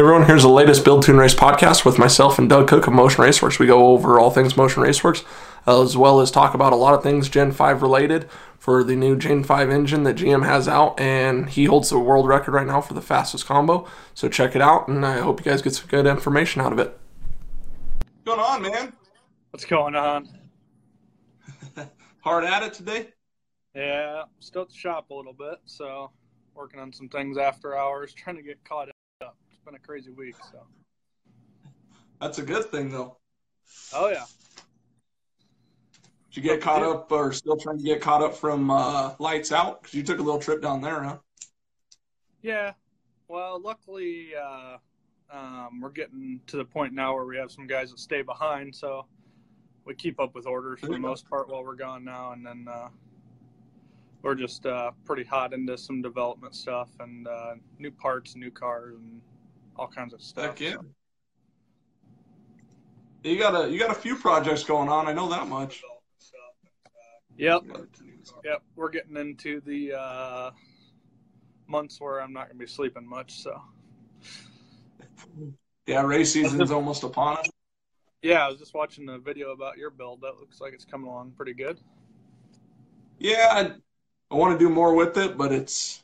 Hey everyone, here's the latest Build Tune Race podcast with myself and Doug Cook of Motion Raceworks. We go over all things Motion Raceworks, as well as talk about a lot of things Gen 5 related for the new Gen 5 engine that GM has out, and he holds the world record right now for the fastest combo. So check it out, and I hope you guys get some good information out of it. What's going on, man? What's going on? Hard at it today? Yeah, still at the shop a little bit, so working on some things after hours, trying to get caught up. It's been a crazy week, so. That's a good thing, though. Oh yeah. Did you get caught up, or still trying to get caught up from uh, lights out? Because you took a little trip down there, huh? Yeah. Well, luckily, uh, um, we're getting to the point now where we have some guys that stay behind, so we keep up with orders for the most part while we're gone now, and then uh, we're just uh, pretty hot into some development stuff and uh, new parts, new cars, and all kinds of stuff. Heck yeah. You got a you got a few projects going on. I know that much. Yep. Yep. We're getting into the uh, months where I'm not going to be sleeping much. So. Yeah, race season's almost upon us. Yeah, I was just watching a video about your build. That looks like it's coming along pretty good. Yeah, I, I want to do more with it, but it's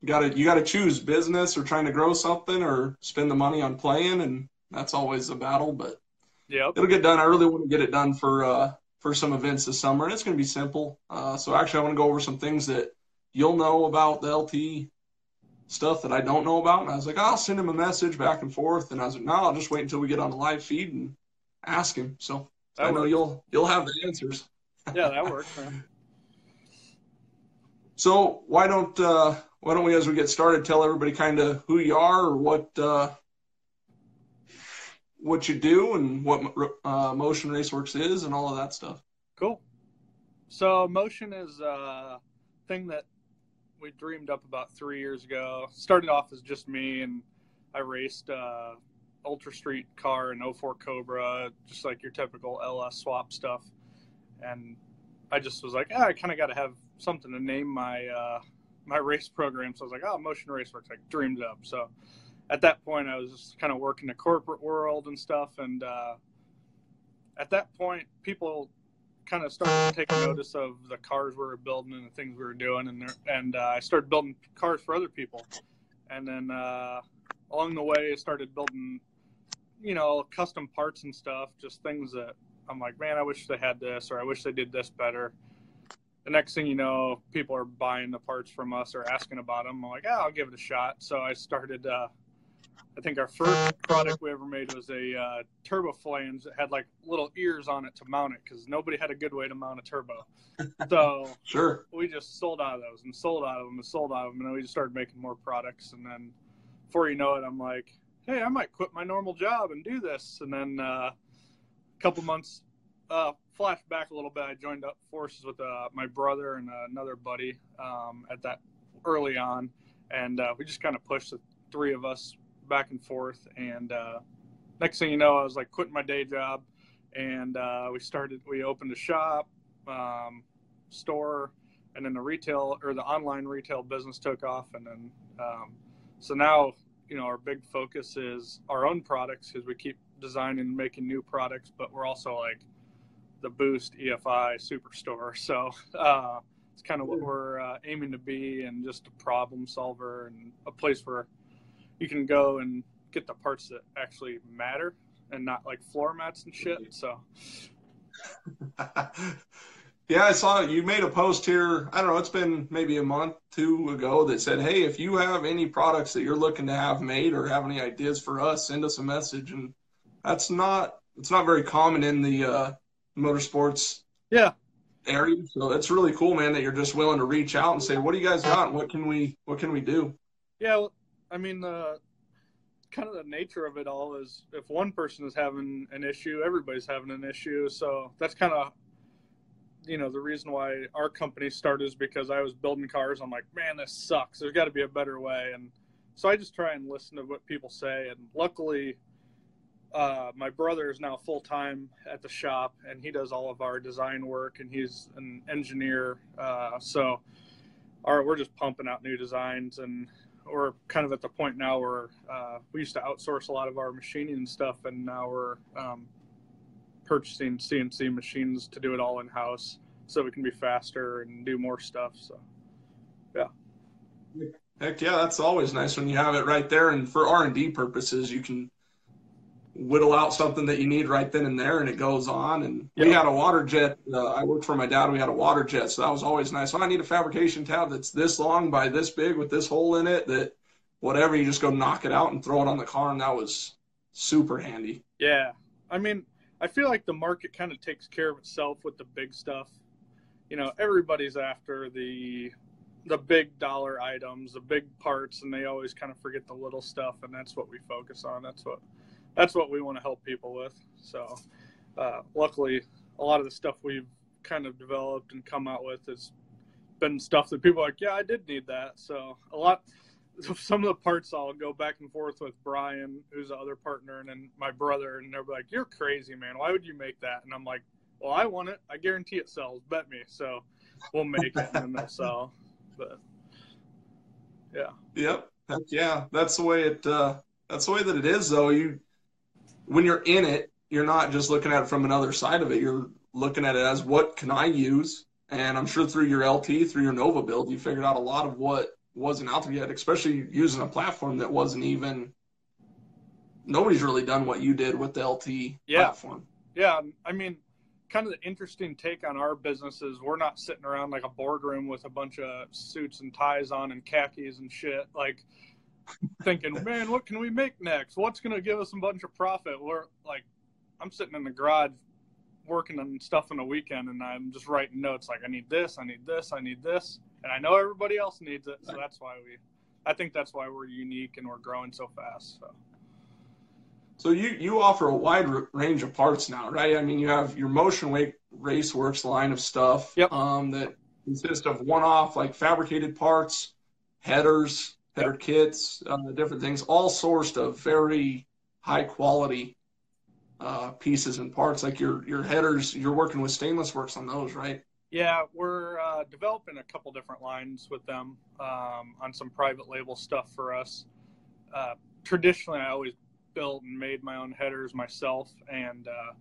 you got to you got to choose business or trying to grow something or spend the money on playing, and that's always a battle. But Yep. it'll get done. I really want to get it done for uh, for some events this summer, and it's going to be simple. Uh, so actually, I want to go over some things that you'll know about the LT stuff that I don't know about. And I was like, I'll send him a message back and forth, and I was like, no, I'll just wait until we get on the live feed and ask him. So That I know you'll you'll have the answers. Yeah, that works. man. So why don't uh, why don't we, as we get started, tell everybody kind of who you are or what uh, what you do and what uh, Motion Raceworks is and all of that stuff. Cool. So motion is a thing that we dreamed up about three years ago. Started off as just me, and I raced uh, Ultra Street car and 04 Cobra, just like your typical LS swap stuff. And I just was like, ah, I kind of got to have something to name my uh, my race program. So I was like, oh, Motion Raceworks. I dreamed up. So at that point, I was just kind of working the corporate world and stuff. And uh, at that point, people kind of started to take notice of the cars we were building and the things we were doing, and and uh, I started building cars for other people, and then uh, along the way, I started building, you know, custom parts and stuff, just things that I'm like, man, I wish they had this, or I wish they did this better. The next thing you know, people are buying the parts from us or asking about them. I'm like, ah, I'll give it a shot. So I started. Uh, I think our first product we ever made was a uh, turbo flange that had like little ears on it to mount it because nobody had a good way to mount a turbo. So Sure. we just sold out of those and sold out of them and sold out of them, and then we just started making more products. And then before you know it, I'm like, hey, I might quit my normal job and do this. And then uh, a couple months, uh, flash back a little bit, I joined up forces with uh, my brother and another buddy um, at that early on, and uh, we just kind of pushed the three of us back and forth. And uh, next thing you know, I was like quitting my day job, and uh, we started. We opened a shop, um, store, and then the retail or the online retail business took off, and then um, so now you know our big focus is our own products because we keep designing and making new products, but we're also like the Boost EFI Superstore. So uh, it's kind of what we're uh, aiming to be, and just a problem solver and a place where you can go and get the parts that actually matter and not like floor mats and shit. So yeah, I saw you made a post here. I don't know, it's been maybe a month, two ago that said, Hey, if you have any products that you're looking to have made or have any ideas for us, send us a message. And that's not, it's not very common in the uh, motorsports yeah, area. So it's really cool, man, that you're just willing to reach out and say, what do you guys got? What can we, what can we do? Yeah, well, I mean, the kind of the nature of it all is if one person is having an issue, everybody's having an issue. So that's kind of, you know, the reason why our company started is because I was building cars. I'm like, man, this sucks. There's got to be a better way. And so I just try and listen to what people say. And luckily, uh, my brother is now full time at the shop and he does all of our design work and he's an engineer. Uh, so our, we're just pumping out new designs and we're kind of at the point now where uh, we used to outsource a lot of our machining and stuff, and now we're um, purchasing CNC machines to do it all in house, so we can be faster and do more stuff. So, yeah. Heck yeah, that's always nice when you have it right there, and for R and D purposes, you can whittle out something that you need right then and there, and it goes on. And we had a water jet. Uh, I worked for my dad. We had a water jet, so that was always nice. So I need a fabrication tab that's this long by this big with this hole in it. That whatever, you just go knock it out and throw it on the car, and that was super handy. Yeah, I mean, I feel like the market kind of takes care of itself with the big stuff. You know, everybody's after the the big dollar items, the big parts, and they always kind of forget the little stuff, and that's what we focus on. That's what that's what we want to help people with. So, uh, luckily, a lot of the stuff we've kind of developed and come out with has been stuff that people are like, yeah, I did need that. So a lot, some of the parts I'll go back and forth with Brian, who's the other partner, and then my brother, and they're like, "You're crazy, man. Why would you make that?" And I'm like, "Well, I want it. I guarantee it sells. Bet me." So we'll make it and then they'll sell. But yeah. Yep. Heck yeah. That's the way it. Uh, that's the way that it is, though. You when you're in it, you're not just looking at it from another side of it. You're looking at it as what can I use? And I'm sure through your LT, through your Nova build, you figured out a lot of what wasn't out there yet, especially using a platform that wasn't even nobody's really done what you did with the LT yeah. platform. Yeah, um, I mean, kind of the interesting take on our business is we're not sitting around like a boardroom with a bunch of suits and ties on and khakis and shit. Like thinking, man, what can we make next? What's going to give us a bunch of profit? We're like, I'm sitting in the garage working on stuff on the weekend and I'm just writing notes like, I need this, I need this, I need this. And I know everybody else needs it. So that's why we, I think that's why we're unique and we're growing so fast. So. So you, you offer a wide range of parts now, right? I mean, you have your Motion Wake Raceworks line of stuff yep. um, that consists of one-off like fabricated parts, headers, yep. kits, uh, different things, all sourced of very high quality uh, pieces and parts. Like your your headers, you're working with Stainless Works on those, right? Yeah, we're uh, developing a couple different lines with them um, on some private label stuff for us. Uh, traditionally, I always built and made my own headers myself, and uh,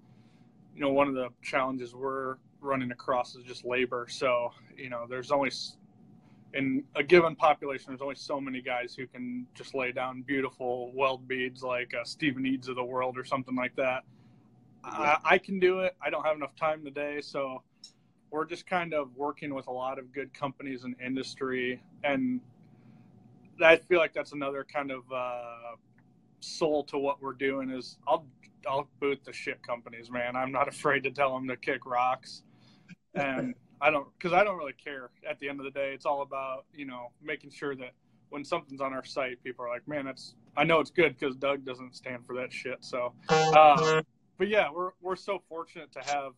you know, one of the challenges we're running across is just labor. So, you know, there's only in a given population, there's only so many guys who can just lay down beautiful weld beads like uh, Stephen Eads of the world or something like that. I, I, can do it. I don't have enough time today, so we're just kind of working with a lot of good companies in industry, and I feel like that's another kind of uh, soul to what we're doing. Is I'll I'll boot the shit companies, man. I'm not afraid to tell them to kick rocks, and I don't because I don't really care. At the end of the day, it's all about you know making sure that when something's on our site, people are like, "Man, that's I know it's good because Doug doesn't stand for that shit." So, uh, but yeah, we're we're so fortunate to have.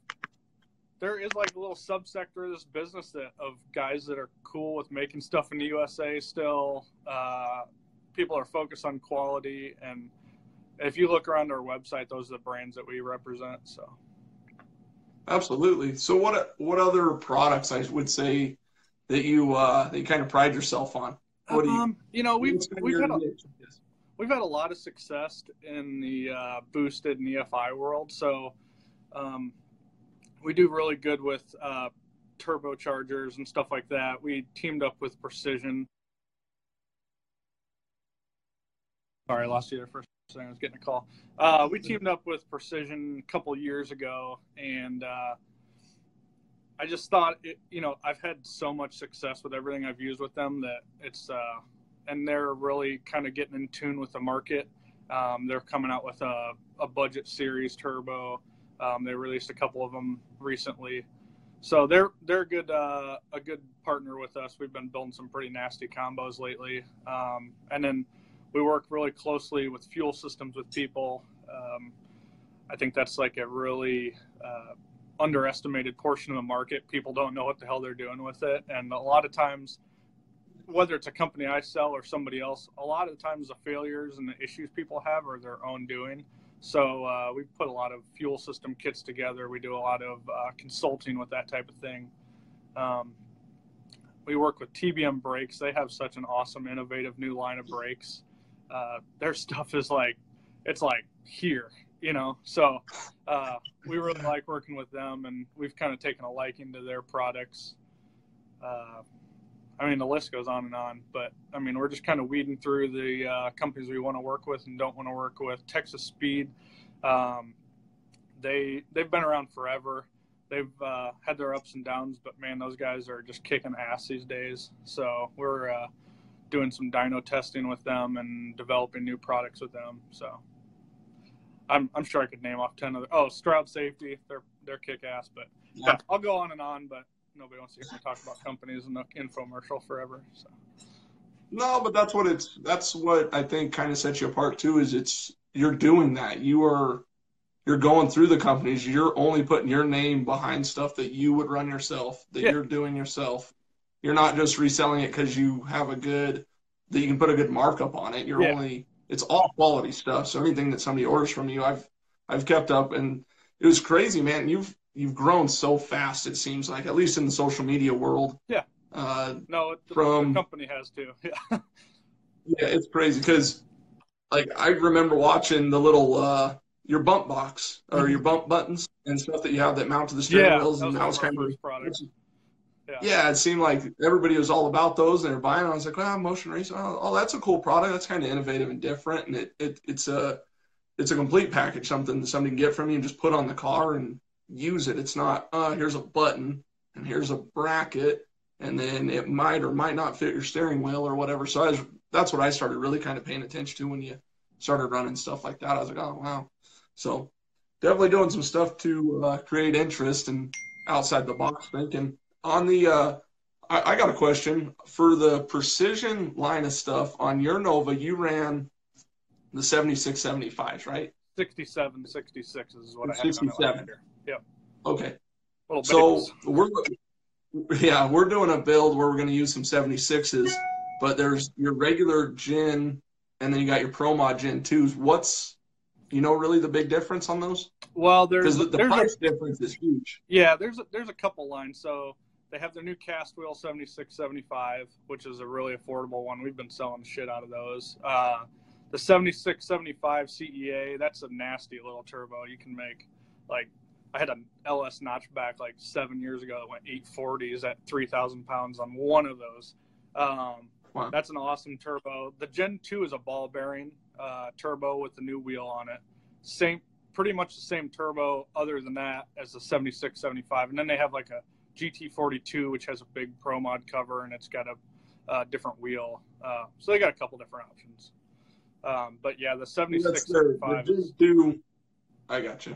There is like a little subsector of this business that of guys that are cool with making stuff in the USA. Still, uh, people are focused on quality, and if you look around our website, those are the brands that we represent. So. Absolutely. So what what other products I would say that you uh, that you kind of pride yourself on? What do you? Um, you know, we've we've had a, we've had a lot of success in the uh, boosted and EFI world. So um, we do really good with uh, turbochargers and stuff like that. We teamed up with Precision. Sorry, I lost you there a I was getting a call. Uh, we teamed up with Precision a couple years ago, and uh, I just thought, it, you know, I've had so much success with everything I've used with them that it's, uh, and they're really kind of getting in tune with the market. Um, they're coming out with a, a budget series turbo. Um, they released a couple of them recently, so they're they're good uh, a good partner with us. We've been building some pretty nasty combos lately, um, and then we work really closely with fuel systems with people. Um, I think that's like a really uh, underestimated portion of the market. People don't know what the hell they're doing with it, and a lot of times, whether it's a company I sell or somebody else, a lot of the times the failures and the issues people have are their own doing. So uh, we put a lot of fuel system kits together. We do a lot of uh, consulting with that type of thing. Um, we work with TBM Brakes. They have such an awesome, innovative new line of brakes. Uh, their stuff is like, it's like here, you know. So uh, we really like working with them, and we've kind of taken a liking to their products. Uh, I mean, the list goes on and on, but I mean, we're just kind of weeding through the uh, companies we want to work with and don't want to work with. Texas Speed, um, they they've been around forever they've uh, had their ups and downs, but man, those guys are just kicking ass these days. So we're uh, doing some dyno testing with them and developing new products with them. So I'm, I'm sure I could name off ten other. Oh, Stroud Safety, they're they're kick ass. But yeah. I'll go on and on, but nobody wants to hear me talk about companies in the infomercial forever. So. No, but that's what it's. That's what I think kind of sets you apart too. Is it's you're doing that. You are you're going through the companies, you're only putting your name behind stuff that you would run yourself, that yeah. you're doing yourself. You're not just reselling it because you have a good that you can put a good markup on it. You're yeah. only it's all quality stuff. So anything that somebody orders from you, I've I've kept up and it was crazy, man. You've you've grown so fast. It seems like at least in the social media world. Yeah. Uh, no, the, from the company has too. Yeah. yeah, it's crazy because like I remember watching the little uh, your bump box or mm-hmm. your bump buttons and stuff that you have that mount to the steering yeah, wheels, and that was kind of product. Yeah. yeah. it seemed like everybody was all about those and they're buying. I was like, "Wow, motion racing! Oh, oh, that's a cool product. That's kind of innovative and different, and it, it it's a it's a complete package, something that somebody can get from you and just put on the car and use it. It's not, uh, here's a button and here's a bracket, and then it might or might not fit your steering wheel or whatever. So was, that's what I started really kind of paying attention to when you started running stuff like that. I was like, oh wow, so definitely doing some stuff to uh, create interest and outside the box thinking. On the, uh, I, I, got a question for the precision line of stuff on your Nova. You ran the 76 75s, right? 67 66 is what 67. I have on Yep. Okay. So we're yeah we're doing a build where we're going to use some 76s, but there's your regular Gen and then you got your Pro Mod Gen 2s. What's you know really the big difference on those? Well, there's because the, the price a, difference is huge. Yeah, there's a, there's a couple lines. So they have their new cast wheel 7675, which is a really affordable one. We've been selling shit out of those. Uh, the 7675 CEA, that's a nasty little turbo. You can make like I had an LS notchback like seven years ago that went 840s at 3,000 pounds on one of those. Um, wow. That's an awesome turbo. The Gen 2 is a ball bearing uh, turbo with the new wheel on it. Same, pretty much the same turbo, other than that, as the 7675. And then they have like a GT42, which has a big Pro Mod cover and it's got a, different wheel. Uh, so they got a couple different options. Um, but yeah, the 76, the, 75 the Gen 2, I got you.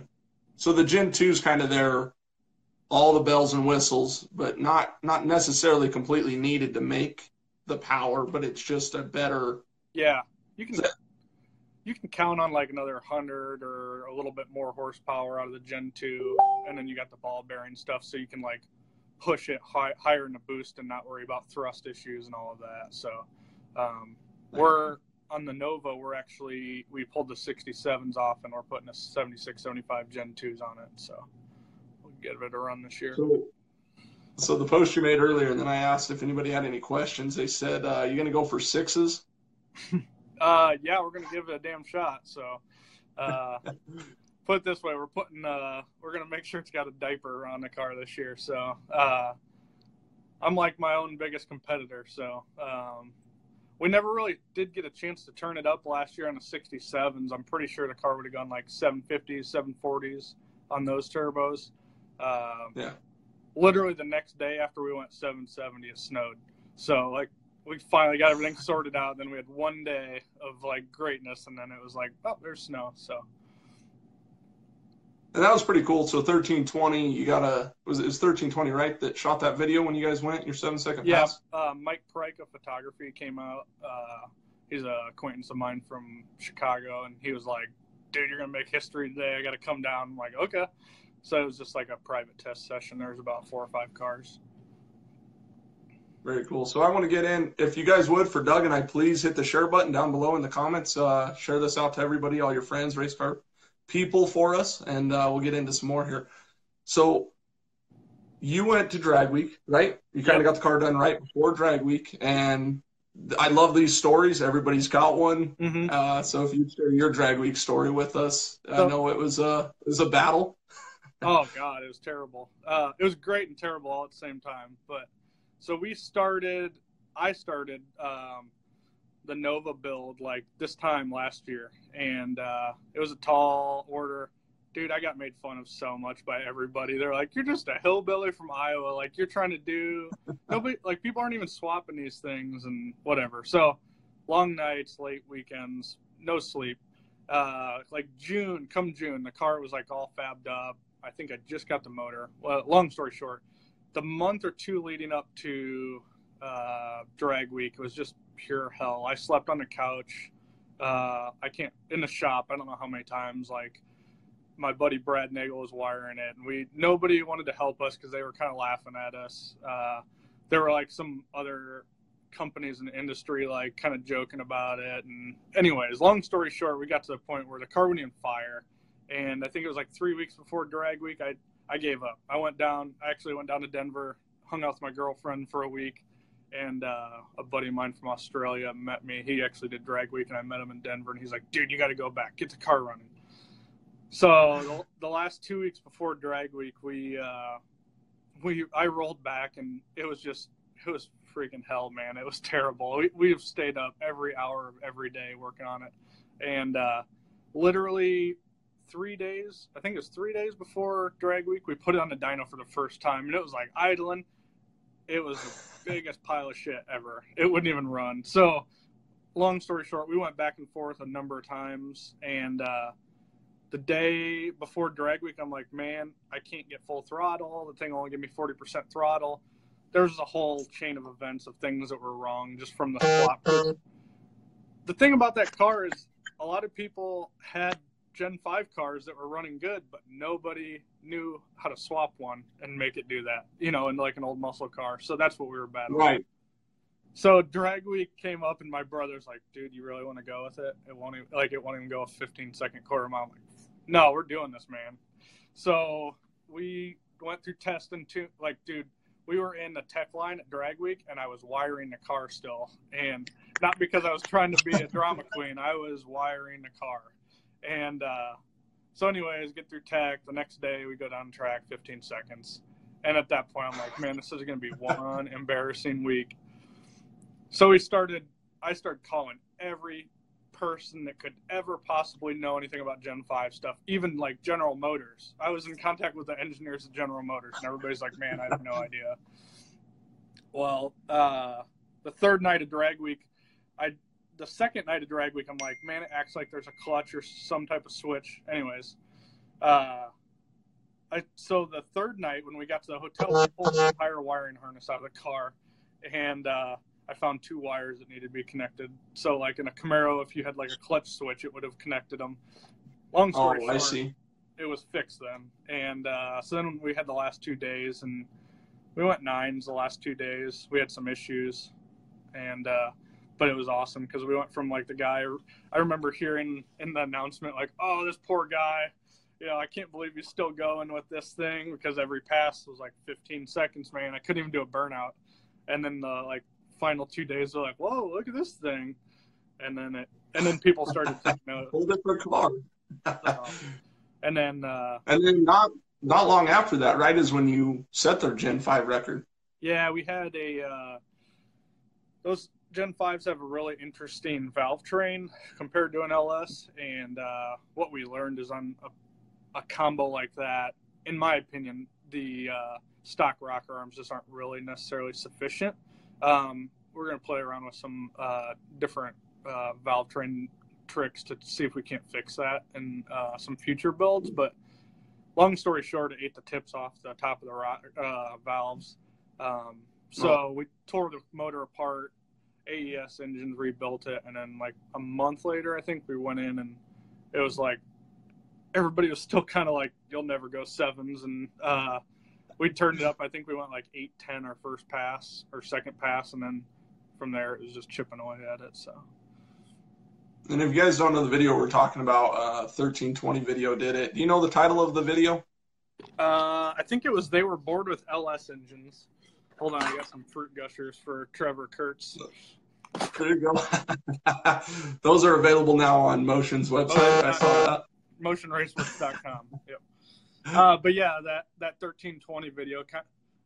So the Gen 2 is kind of their all the bells and whistles, but not not necessarily completely needed to make the power, but it's just a better. Yeah, you can you can count on like another hundred or a little bit more horsepower out of the Gen two, and then you got the ball bearing stuff, so you can like push it high, higher in the boost and not worry about thrust issues and all of that. So um, we're on the Nova. We're actually we pulled the 67s off and we're putting a 76, 75 Gen twos on it. So we'll give it a run this year. So, so the post you made earlier, and then I asked if anybody had any questions. They said, uh, "You going to go for sixes? Uh, yeah, we're gonna give it a damn shot. So, uh, put it this way, we're putting uh, we're gonna make sure it's got a diaper on the car this year. So, uh, I'm like my own biggest competitor. So, um, we never really did get a chance to turn it up last year on the 67s. I'm pretty sure the car would have gone like 750s, 740s on those turbos. Um, yeah. Literally the next day after we went 770, it snowed. So like we finally got everything sorted out. Then we had one day of like greatness, and then it was like, oh, there's snow. So. And that was pretty cool. So 1320, you got a was it was 1320 right that shot that video when you guys went your seven second yeah, pass. Yeah, uh, Mike Pryke of photography came out. Uh, he's a acquaintance of mine from Chicago, and he was like, "Dude, you're gonna make history today. I got to come down." I'm like, "Okay." So it was just like a private test session. There was about four or five cars. Very cool. So I want to get in. If you guys would, for Doug and I, please hit the share button down below in the comments. Uh, share this out to everybody, all your friends, race car people for us, and uh, we'll get into some more here. So you went to drag week, right? You kind of got the car done right before drag week, and I love these stories. Everybody's got one. Mhm. Uh, so if you share your drag week story with us, I know it was a it was a battle. Oh god, it was terrible. Uh, it was great and terrible all at the same time. But so we started. I started um, the Nova build like this time last year, and uh, it was a tall order. Dude, I got made fun of so much by everybody. They're like, "You're just a hillbilly from Iowa. Like you're trying to do nobody. Like people aren't even swapping these things and whatever." So long nights, late weekends, no sleep. Uh, like June, come June, the car was like all fabbed up. I think I just got the motor. Well, long story short, the month or two leading up to uh, drag week was just pure hell. I slept on the couch. Uh, I can't in the shop. I don't know how many times. Like my buddy Brad Nagel was wiring it, and we nobody wanted to help us because they were kind of laughing at us. Uh, there were like some other companies in the industry like kind of joking about it. And anyways, long story short, we got to the point where the car went in fire and I think it was like three weeks before drag week. I I gave up. I went down. I actually went down to Denver, hung out with my girlfriend for a week, and uh, a buddy of mine from Australia met me. He actually did drag week, and I met him in Denver. And he's like, "Dude, you got to go back. Get the car running." So the, the last two weeks before drag week, we uh, we I rolled back, and it was just it was freaking hell, man. It was terrible. We we've stayed up every hour of every day working on it, and uh, literally three days. I think it was three days before drag week. We put it on the dyno for the first time, and it was like idling. It was the biggest pile of shit ever. It wouldn't even run. So, long story short, we went back and forth a number of times, and uh, the day before drag week, I'm like, man, I can't get full throttle. The thing only give me 40% throttle. There was a whole chain of events of things that were wrong just from the swap. The thing about that car is a lot of people had Gen 5 cars that were running good, but nobody knew how to swap one and make it do that, you know, in like an old muscle car. So that's what we were battling. Right. So drag week came up, and my brother's like, "Dude, you really want to go with it? It won't even, like it won't even go a 15 second quarter mile." I'm like, no, we're doing this, man. So we went through testing too. Like, dude, we were in the tech line at drag week, and I was wiring the car still, and not because I was trying to be a drama queen. I was wiring the car, and uh, so anyways, get through tech. The next day, we go down track, 15 seconds. And at that point, I'm like, man, this is going to be one embarrassing week. So we started, I started calling every person that could ever possibly know anything about Gen 5 stuff, even like General Motors. I was in contact with the engineers at General Motors, and everybody's like, man, I have no idea. Well, uh, the third night of drag week, I the second night of drag week, I'm like, man, it acts like there's a clutch or some type of switch. Anyways, uh, I so the third night when we got to the hotel, we pulled the entire wiring harness out of the car, and uh, I found two wires that needed to be connected. So like in a Camaro, if you had like a clutch switch, it would have connected them. Long story Oh, story I see. it was fixed then. And uh, so then we had the last two days, and we went nines the last two days. We had some issues, and uh, but it was awesome because we went from like the guy. I remember hearing in the announcement like, "Oh, this poor guy." You know, I can't believe he's still going with this thing because every pass was like 15 seconds, man. I couldn't even do a burnout. And then the like final two days, they're like, "Whoa, look at this thing!" And then it, and then people started taking note. Whole different car. So, and then uh, and then not not long after that, right, is when you set their Gen Five record. Yeah, we had a uh, those Gen fives have a really interesting valve train compared to an LS, and uh, what we learned is on a, a combo like that, in my opinion, the uh, stock rocker arms just aren't really necessarily sufficient. Um, we're going to play around with some uh, different uh, valve train tricks to see if we can't fix that in uh, some future builds, but. Long story short, it ate the tips off the top of the ro- uh, valves. Um, so we tore the motor apart, AES engines rebuilt it, and then like a month later, I think we went in and it was like everybody was still kind of like, "You'll never go sevens, and uh, we turned it up. I think we went like eight ten our first pass or second pass, and then from there it was just chipping away at it. So And if you guys don't know the video we're talking about, uh, 1320 video did it. Do you know the title of the video? Uh, I think it was they were bored with LS engines. Hold on, I got some fruit gushers for Trevor Kurtz. There you go. Those are available now on Motion's website. I saw that. Motionraceworks.com. Yep. Uh, but yeah, that that 1320 video kind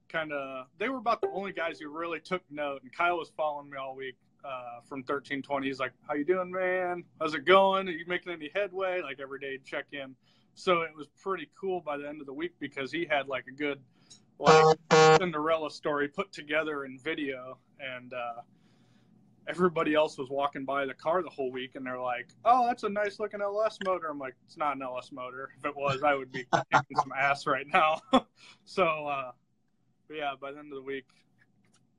kind of they were about the only guys who really took note. And Kyle was following me all week uh, from 1320. He's like, "How you doing, man? How's it going? Are you making any headway?" Like every day, check in. So it was pretty cool by the end of the week because he had like a good like Cinderella story put together in video, and uh, everybody else was walking by the car the whole week, and they're like, "Oh, that's a nice looking LS motor." I'm like, "It's not an LS motor. If it was, I would be kicking some ass right now." so, uh, yeah, by the end of the week,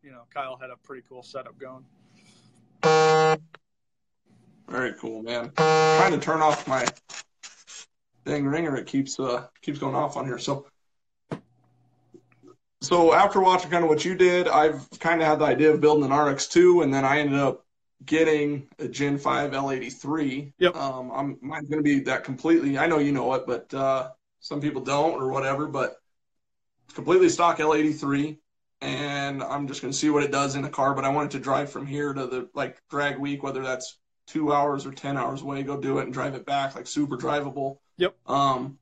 you know, Kyle had a pretty cool setup going. Very cool, man. trying to turn off my dang ringer. It keeps uh keeps going off on here. So, so after watching kind of what you did, I've kind of had the idea of building an RX2, and then I ended up getting a Gen 5 L83. Yep. Um, I'm mine's gonna be that completely. I know you know it, but uh, some people don't or whatever. But completely stock L83 and I'm just going to see what it does in the car. But I wanted to drive from here to the like drag week, whether that's two hours or 10 hours away, go do it and drive it back, like super drivable. Yep. Um,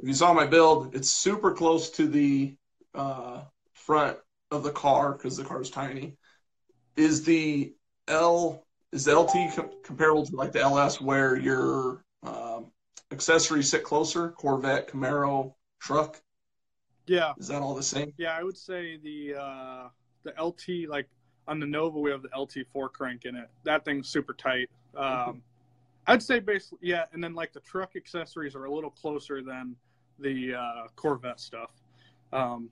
if you saw my build, it's super close to the uh, front of the car because the car is tiny. Is the L is the LT com- comparable to like the LS where your um, accessories sit closer? Corvette, Camaro, truck. Yeah. Is that all the same? Yeah, I would say the uh, the LT like on the Nova we have the LT four crank in it. That thing's super tight. Um, I'd say basically yeah, and then like the truck accessories are a little closer than the uh, Corvette stuff, um,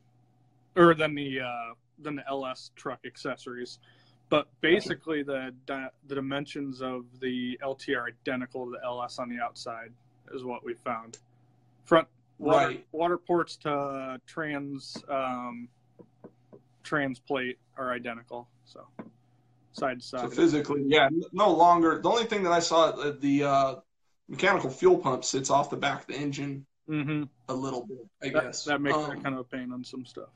or than the uh, than the LS truck accessories. But basically, the di- the dimensions of the LT are identical to the LS on the outside, is what we found. Front water, Right. water ports to trans um, trans plate are identical. So side to So side. physically, yeah, no longer. The only thing that I saw, uh, the uh, mechanical fuel pump sits off the back of the engine hmm a little bit, I That, guess. that makes Um, it kind of a pain on some stuff.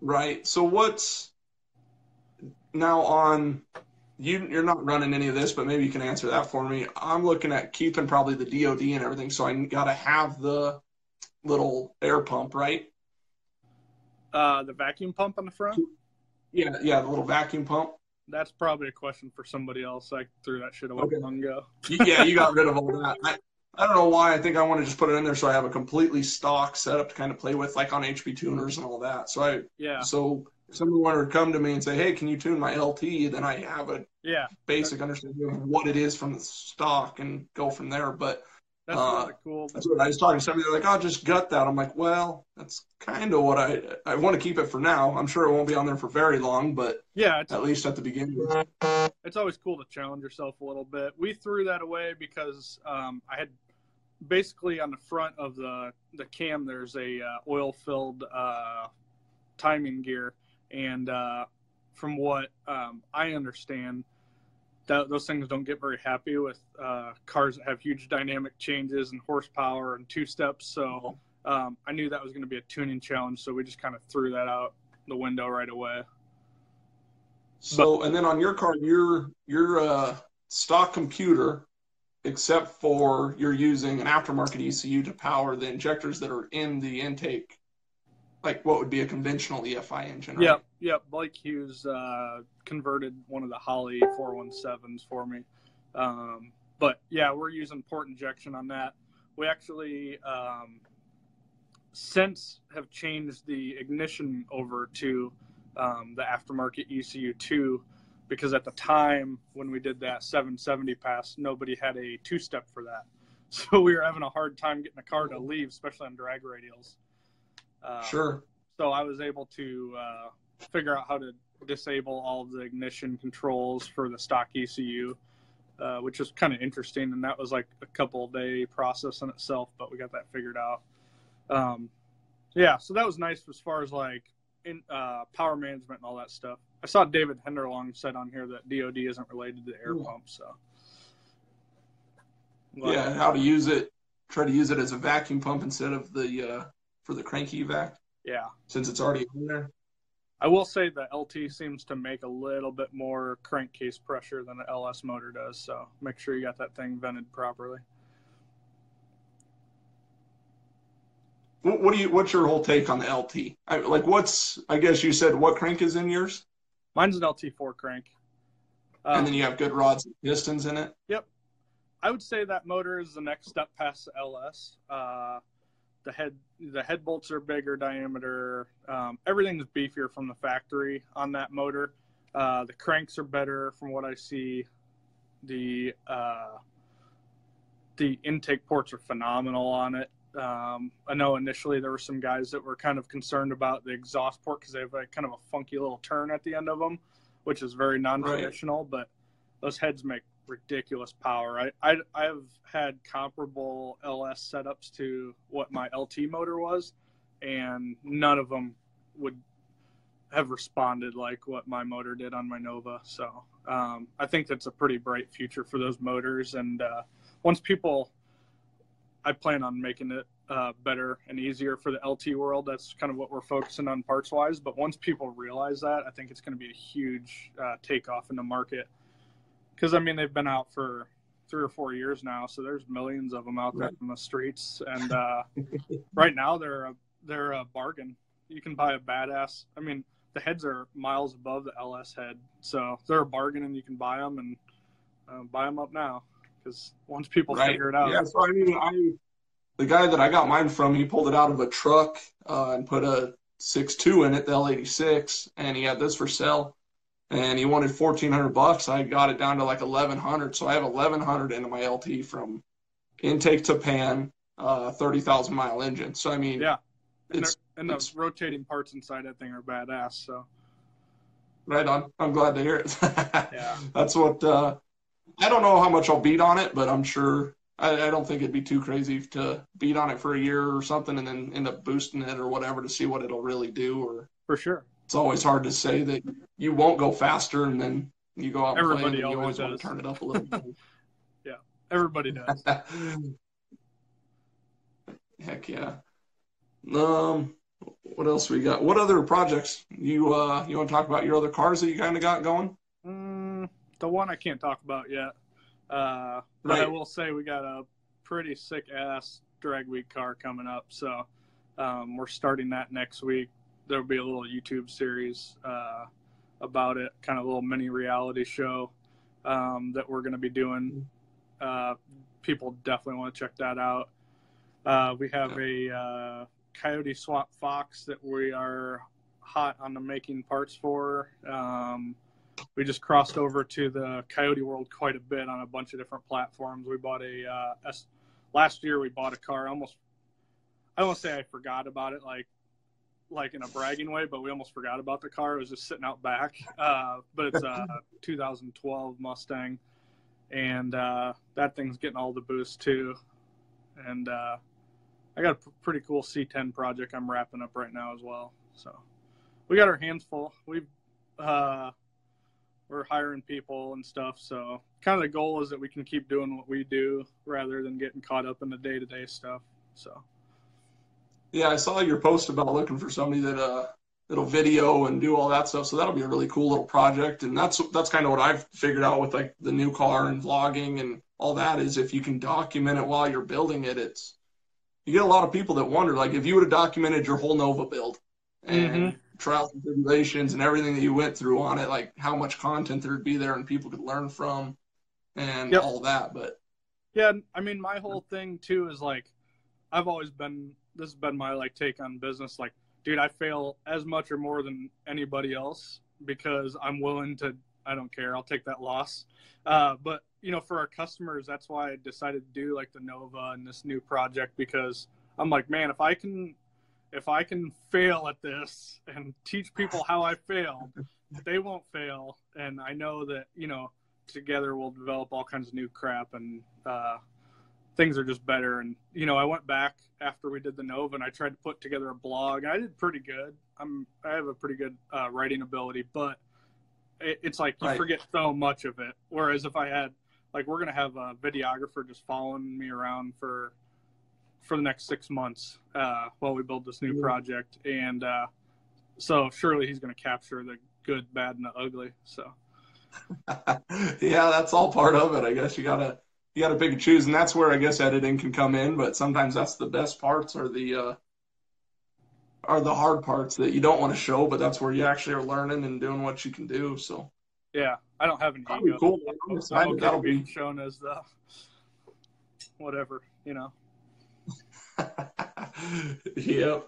Right. So what's now on? You you're not running any of this, but maybe you can answer that for me. I'm looking at keeping probably the DoD and everything, so I got to have the little air pump, right? Uh, the vacuum pump on the front. Yeah, yeah, the little vacuum pump. That's probably a question for somebody else. I threw that shit away Okay. long ago. Yeah, you got rid of all that. I, don't know why. I think I want to just put it in there so I have a completely stock setup to kind of play with, like on HP tuners and all that. So I Yeah, so if someone wanted to come to me and say, "Hey, can you tune my LT?" Then I have a yeah. basic understanding of what it is from the stock and go from there. But That's Uh, really cool. that's what I was talking to somebody. They're like, "I'll "Oh, just gut that." I'm like, "Well, that's kind of what I I want to keep it for now. I'm sure it won't be on there for very long, but Yeah, at least at the beginning." it's always cool to challenge yourself a little bit. We threw that away because um, I had basically on the front of the the cam there's a uh, oil filled uh, timing gear, and uh, from what um, I understand, that those things don't get very happy with uh, cars that have huge dynamic changes and horsepower and two steps. So um, I knew that was going to be a tuning challenge, so we just kind of threw that out the window right away. So, and then on your car, your your uh, stock computer, except for you're using an aftermarket ECU to power the injectors that are in the intake, like what would be a conventional EFI engine. Right? Yep, yep. Blake Hughes uh, converted one of the Holley 417s for me. Um, but yeah, we're using port injection on that. We actually um, since have changed the ignition over to um, the aftermarket ECU2 because at the time when we did that 770 pass, nobody had a two step for that. So we were having a hard time getting a car to leave, especially on drag radials. Uh, Sure. so I was able to uh, figure out how to disable all the ignition controls for the stock ECU, uh, which was kind of interesting. And that was like a couple day process in itself, but we got that figured out. Um, yeah, so that was nice as far as like in uh, power management and all that stuff. I saw David Henderlong said on here that DoD isn't related to air Cool. pump, so. Well, Yeah, how to use it, try to use it as a vacuum pump instead of the uh, for the cranky vac Yeah. since it's already in there. I will say the LT seems to make a little bit more crankcase pressure than the LS motor does, so make sure you got that thing vented properly. What, what do you? What's your whole take on the LT? I, like, what's? I guess you said what crank is in yours, Mine's an LT4 crank. and Um, then you have good rods and pistons in it. Yep, I would say that motor is the next step past the LS. Uh, the head the head bolts are bigger diameter. Um, everything's beefier from the factory on that motor. Uh, the cranks are better from what I see. The uh, the intake ports are phenomenal on it. Um, I know initially there were some guys that were kind of concerned about the exhaust port because they have a kind of a funky little turn at the end of them, which is very non-traditional. But those heads make ridiculous power. I, I I've had comparable LS setups to what my LT motor was, and none of them would have responded like what my motor did on my Nova. So um, I think that's a pretty bright future for those motors. And uh, once people, I plan on making it uh, better and easier for the LT world. That's kind of what we're focusing on parts wise. But once people realize that, I think it's going to be a huge uh, takeoff in the market because I mean they've been out for three or four years now, so there's millions of them out there in the streets, and uh, right now they're a, they're a bargain. You can buy a badass. I mean, the heads are miles above the LS head, so they're a bargain, and you can buy them and uh, buy them up now because once people Right. figure it out, Yeah. So I mean, I the guy that I got mine from, he pulled it out of a truck uh, and put a six two in it, the L86, and he had this for sale. And he wanted fourteen hundred bucks. I got it down to like eleven hundred. So I have eleven hundred into my LT from intake to pan, uh, thirty thousand mile engine. So I mean, yeah, and, it's and it's- rotating parts inside that thing are badass. So right on. I'm glad to hear it. Yeah. That's what uh, I don't know how much I'll beat on it, but I'm sure I, I don't think it'd be too crazy to beat on it for a year or something and then end up boosting it or whatever to see what it'll really do. Or for sure, it's always hard to say that you won't go faster and then you go out and play Everybody and you always always want to turn it up a little bit. Yeah, everybody does. Heck yeah. Um, what else we got? What other projects you uh you want to talk about? Your other cars that you kind of got going? Mm, the one I can't talk about yet. Uh, but I will say we got a pretty sick ass drag week car coming up. So um, we're starting that next week. There'll be a little YouTube series uh, about it, kind of a little mini reality show um, that we're going to be doing. Uh, people definitely want to check that out. Uh, we have a uh, Coyote Swap Fox that we are hot on the making parts for. Um, we just crossed over to the Coyote world quite a bit on a bunch of different platforms. We bought a uh, S- last year. We bought a car. Almost, I don't say I forgot about it, like like in a bragging way, but we almost forgot about the car. It was just sitting out back. Uh, but it's a 2012 Mustang, and uh, that thing's getting all the boost too. And uh, I got a p- pretty cool C10 project I'm wrapping up right now as well. So we got our hands full. We've uh, we're hiring people and stuff. So kind of the goal is that we can keep doing what we do rather than getting caught up in the day to day stuff. So Yeah, I saw your post about looking for somebody that uh that'll video and do all that stuff. So that'll be a really cool little project. And that's that's kind of what I've figured out with like the new car and vlogging and all that is if you can document it while you're building it, it's you get a lot of people that wonder like if you would have documented your whole Nova build and Mhm. trials and tribulations and everything that you went through on it, like how much content there'd be there and people could learn from and Yep. all that. But yeah, I mean my whole thing too is like I've always been this has been my like take on business. Like, dude, I fail as much or more than anybody else because I'm willing to. I don't care. I'll take that loss. Uh, but you know, for our customers, that's why I decided to do like the Nova and this new project because I'm like, man, if I can, if I can fail at this and teach people how I failed, they won't fail. And I know that you know, together we'll develop all kinds of new crap and. Uh, things are just better. And you know, I went back after we did the Nova and I tried to put together a blog. I did pretty good. I'm I have a pretty good uh, writing ability, but it, it's like you Right. forget so much of it. Whereas if I had like we're gonna have a videographer just following me around for for the next six months uh, while we build this new Yeah. project, and uh, so surely he's going to capture the good, bad, and the ugly. So yeah, that's all part of it. I guess you gotta you gotta pick and choose, and that's where I guess editing can come in. But sometimes that's the best parts are the uh, are the hard parts that you don't want to show, but that's where you actually are learning and doing what you can do. So yeah, I don't have any that'll be cool. I'm excited. okay That'll be shown as the whatever, you know. yep.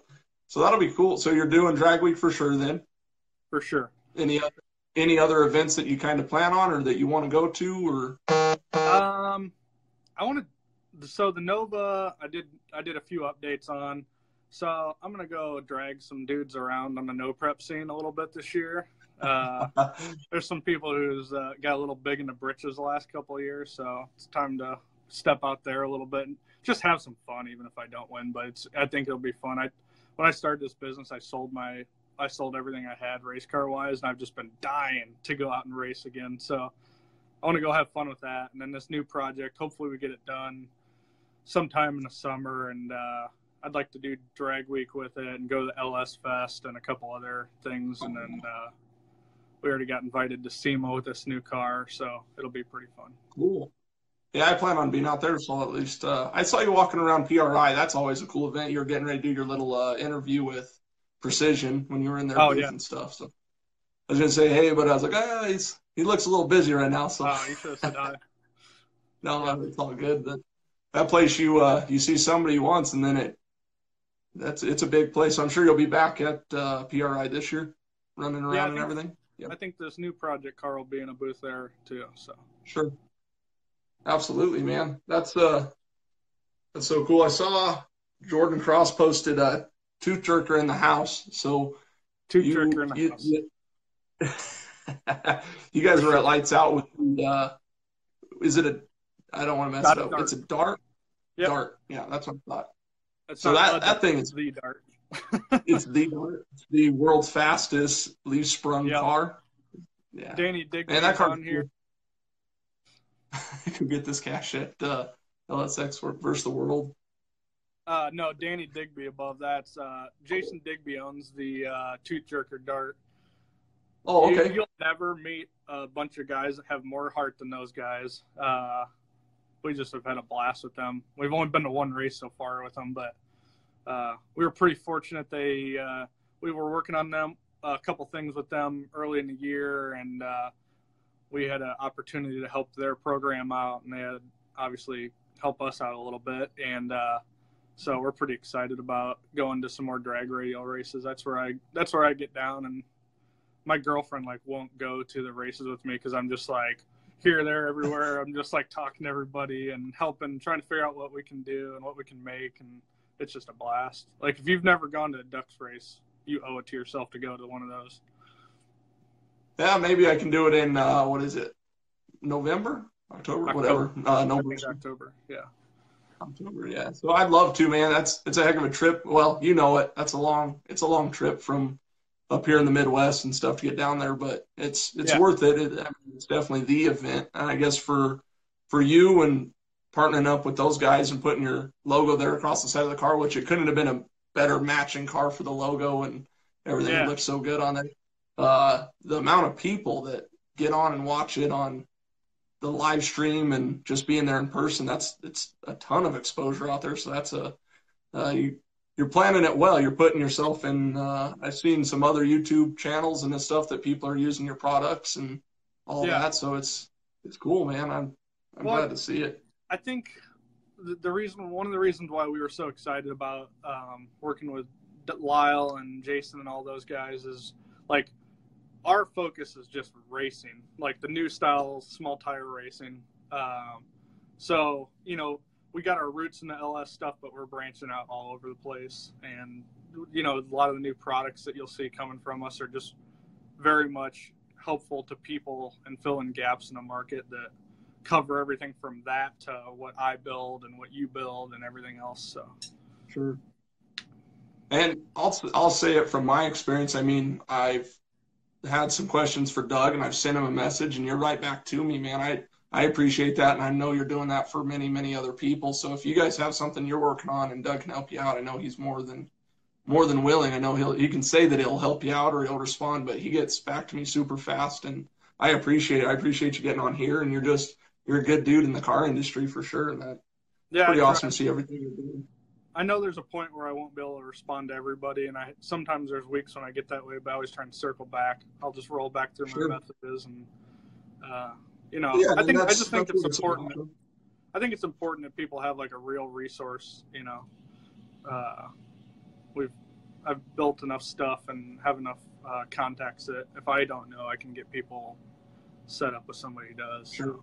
So that'll be cool. So you're doing drag week for sure then. For sure. Any other any other events that you kind of plan on or that you want to go to or I want to. So the Nova, I did. I did a few updates on. So I'm gonna go drag some dudes around on the no prep scene a little bit this year. Uh, there's some people who's uh, got a little big in the britches the last couple of years, so it's time to step out there a little bit and just have some fun, even if I don't win. But it's. I think it'll be fun. I when I started this business, I sold my. I sold everything I had race car wise, and I've just been dying to go out and race again. So I want to go have fun with that. And then this new project, hopefully we get it done sometime in the summer. And uh, I'd like to do drag week with it and go to the LS Fest and a couple other things. And then uh, we already got invited to SEMA with this new car, so it'll be pretty fun. Cool. Yeah, I plan on being out there. So at least uh, I saw you walking around PRI. That's always a cool event. You're getting ready to do your little uh, interview with Precision when you were in their Oh, booth yeah. and stuff. So I was gonna say hey, but I was like, ah, he's he looks a little busy right now. So Oh, you should have said no, it's all good. That that place you uh, you see somebody once and then it that's it's a big place. I'm sure you'll be back at uh, PRI this year, running around Yeah, and think- everything. I think this new project car will be in a booth there too. So Sure. Absolutely, man. That's uh that's so cool. I saw Jordan Cross posted a tooth jerker in the house. So tooth jerker in the you, house. you- you guys were at lights out with the uh is it a I don't want to mess Not it up. dart. It's a dart. Yep. Dart. Yeah, that's what I thought. It's so that- that thing is- the dart. It's the. It's the world's fastest leaf sprung Yep. car. Yeah. Danny Digby's and that car on here. you can get this cash at uh, LSX versus the world. Uh, no, Danny Digby above that's uh, Jason Digby owns the uh, Tooth Jerker Dart. Oh, okay. you'll never meet a bunch of guys that have more heart than those guys. Uh, we just have had a blast with them. We've only been to one race so far with them, but uh, we were pretty fortunate. They uh, we were working on them a couple things with them early in the year, and uh, we had an opportunity to help their program out, and they had obviously help us out a little bit, and uh, so we're pretty excited about going to some more drag radial races. That's where I that's where I get down and my girlfriend like won't go to the races with me because I'm just like here, there, everywhere. I'm just like talking to everybody and helping, trying to figure out what we can do and what we can make, and it's just a blast. Like if you've never gone to a Duck X race, you owe it to yourself to go to one of those. Yeah, maybe I can do it in uh, what is it? November, October, October. whatever. Uh, November, October. Yeah. October. Yeah. So I'd love to, man. That's it's a heck of a trip. Well, you know it. That's a long. It's a long trip from up here in the Midwest and stuff to get down there, but it's it's Yeah. worth it. it I mean, it's definitely the event, and I guess for for you and partnering up with those guys and putting your logo there across the side of the car, which it couldn't have been a better matching car for the logo and everything. Yeah. Looks so good on there. Uh, the amount of people that get on and watch it on the live stream and just being there in person, that's it's a ton of exposure out there. So that's a uh, you, you're planning it well. You're putting yourself in. Uh, I've seen some other YouTube channels and the stuff that people are using your products and all Yeah. that. So it's it's cool, man. I'm I'm Well, glad to see it. I think the, the reason, one of the reasons why we were so excited about um, working with Lyle and Jason and all those guys is like our focus is just racing, like the new style small tire racing. Um, so you know we got our roots in the LS stuff, but we're branching out all over the place, and you know a lot of the new products that you'll see coming from us are just very much helpful to people and filling gaps in the market that cover everything from that to what I build and what you build and everything else. So Sure. And I'll I'll say it from my experience. I mean, I've had some questions for Doug, and I've sent him a message, and you're right back to me, man. I I appreciate that, and I know you're doing that for many, many other people. So if you guys have something you're working on, and Doug can help you out, I know he's more than more than willing. I know he'll he can say that he'll help you out or he'll respond, but he gets back to me super fast, and I appreciate it. I appreciate you getting on here, and you're just you're a good dude in the car industry for sure, and that Yeah, pretty awesome to see everything you're doing. I know there's a point where I won't be able to respond to everybody, and I sometimes there's weeks when I get that way, but I always try and circle back. I'll just roll back through Sure. my messages, and uh, you know, Yeah, I think I just think it's important. about. I think it's important that people have like a real resource. You know, uh, we've I've built enough stuff and have enough uh, contacts that if I don't know, I can get people set up with somebody who does. Sure.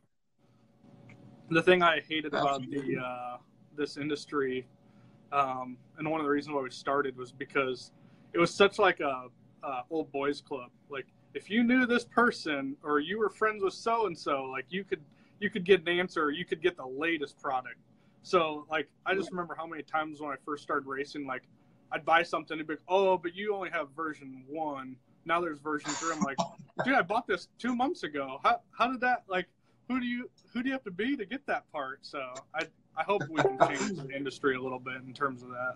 The thing I hated about the uh, this industry, um, and one of the reasons why we started was because it was such like a, a old boys club. Like if you knew this person or you were friends with so and so, like you could you could get an answer or you could get the latest product. So like I just remember how many times when I first started racing, like I'd buy something and be like, oh, but you only have version one. Now there's version three. I'm like, dude, I bought this two months ago. How how did that like? Who do you who do you have to be to get that part? So I I hope we can change the industry a little bit in terms of that.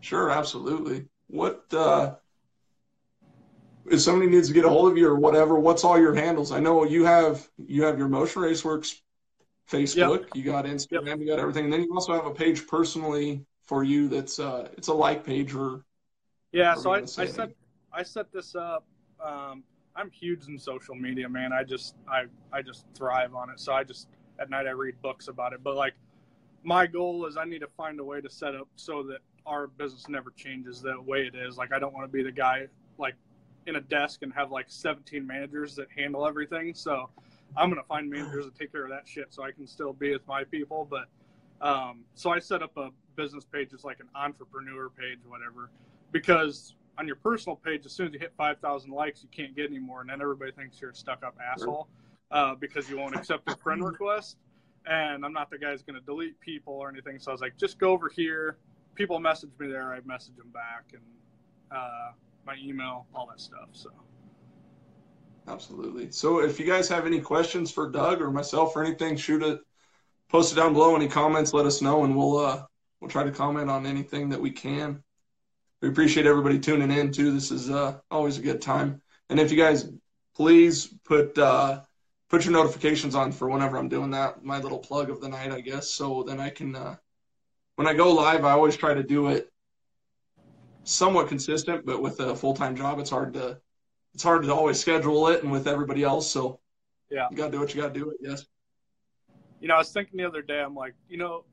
Sure, absolutely. What uh, if somebody needs to get a hold of you or whatever? What's all your handles? I know you have you have your Motion Raceworks Facebook, you got Instagram, you got everything, and then you also have a page personally for you. That's uh, it's a like page or Yeah, so I, I set I set this up. Um, I'm huge in social media, man. I just I I just thrive on it. So I just at night I read books about it. But like my goal is I need to find a way to set up so that our business never changes the way it is. Like I don't want to be the guy like in a desk and have like 17 managers that handle everything. So I'm gonna find managers that take care of that shit so I can still be with my people. But um, so I set up a business page as like an entrepreneur page, whatever, because on your personal page, as soon as you hit 5,000 likes, you can't get any more, and then everybody thinks you're a stuck-up asshole uh, because you won't accept a friend request. And I'm not the guy who's to delete people or anything. So I was like, just go over here. People message me there. I message them back, and uh, my email, all that stuff. So absolutely. So if you guys have any questions for Doug or myself or anything, shoot it, post it down below. Any comments, let us know, and we'll uh, we'll try to comment on anything that we can. We appreciate everybody tuning in too. This is uh, always a good time. And if you guys please put uh, put your notifications on for whenever I'm doing that, my little plug of the night, I guess. So then I can uh, when I go live, I always try to do it somewhat consistent, but with a full time job, it's hard to it's hard to always schedule it and with everybody else. So Yeah. you gotta do what you gotta do. It yes. you know, I was thinking the other day, I'm like, you know,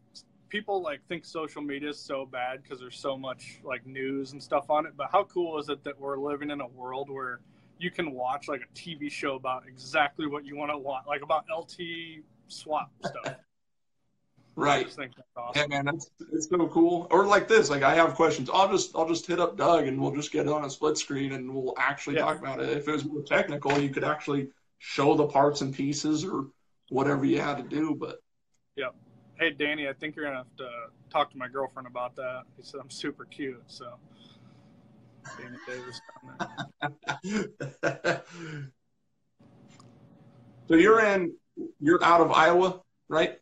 people like think social media is so bad because there's so much like news and stuff on it. But how cool is it that we're living in a world where you can watch like a TV show about exactly what you want to watch, like about LT swap stuff. Right. that's Yeah, man, that's it's so cool. Or like this, like I have questions. I'll just I'll just hit up Doug and we'll just get it on a split screen and we'll actually Yeah. talk about it. If it was more technical, you could actually show the parts and pieces or whatever you had to do. But yeah. Hey, Danny, I think you're gonna have to talk to my girlfriend about that. He said I'm super cute, so. Danny Davis so you're in you're out of Iowa, right?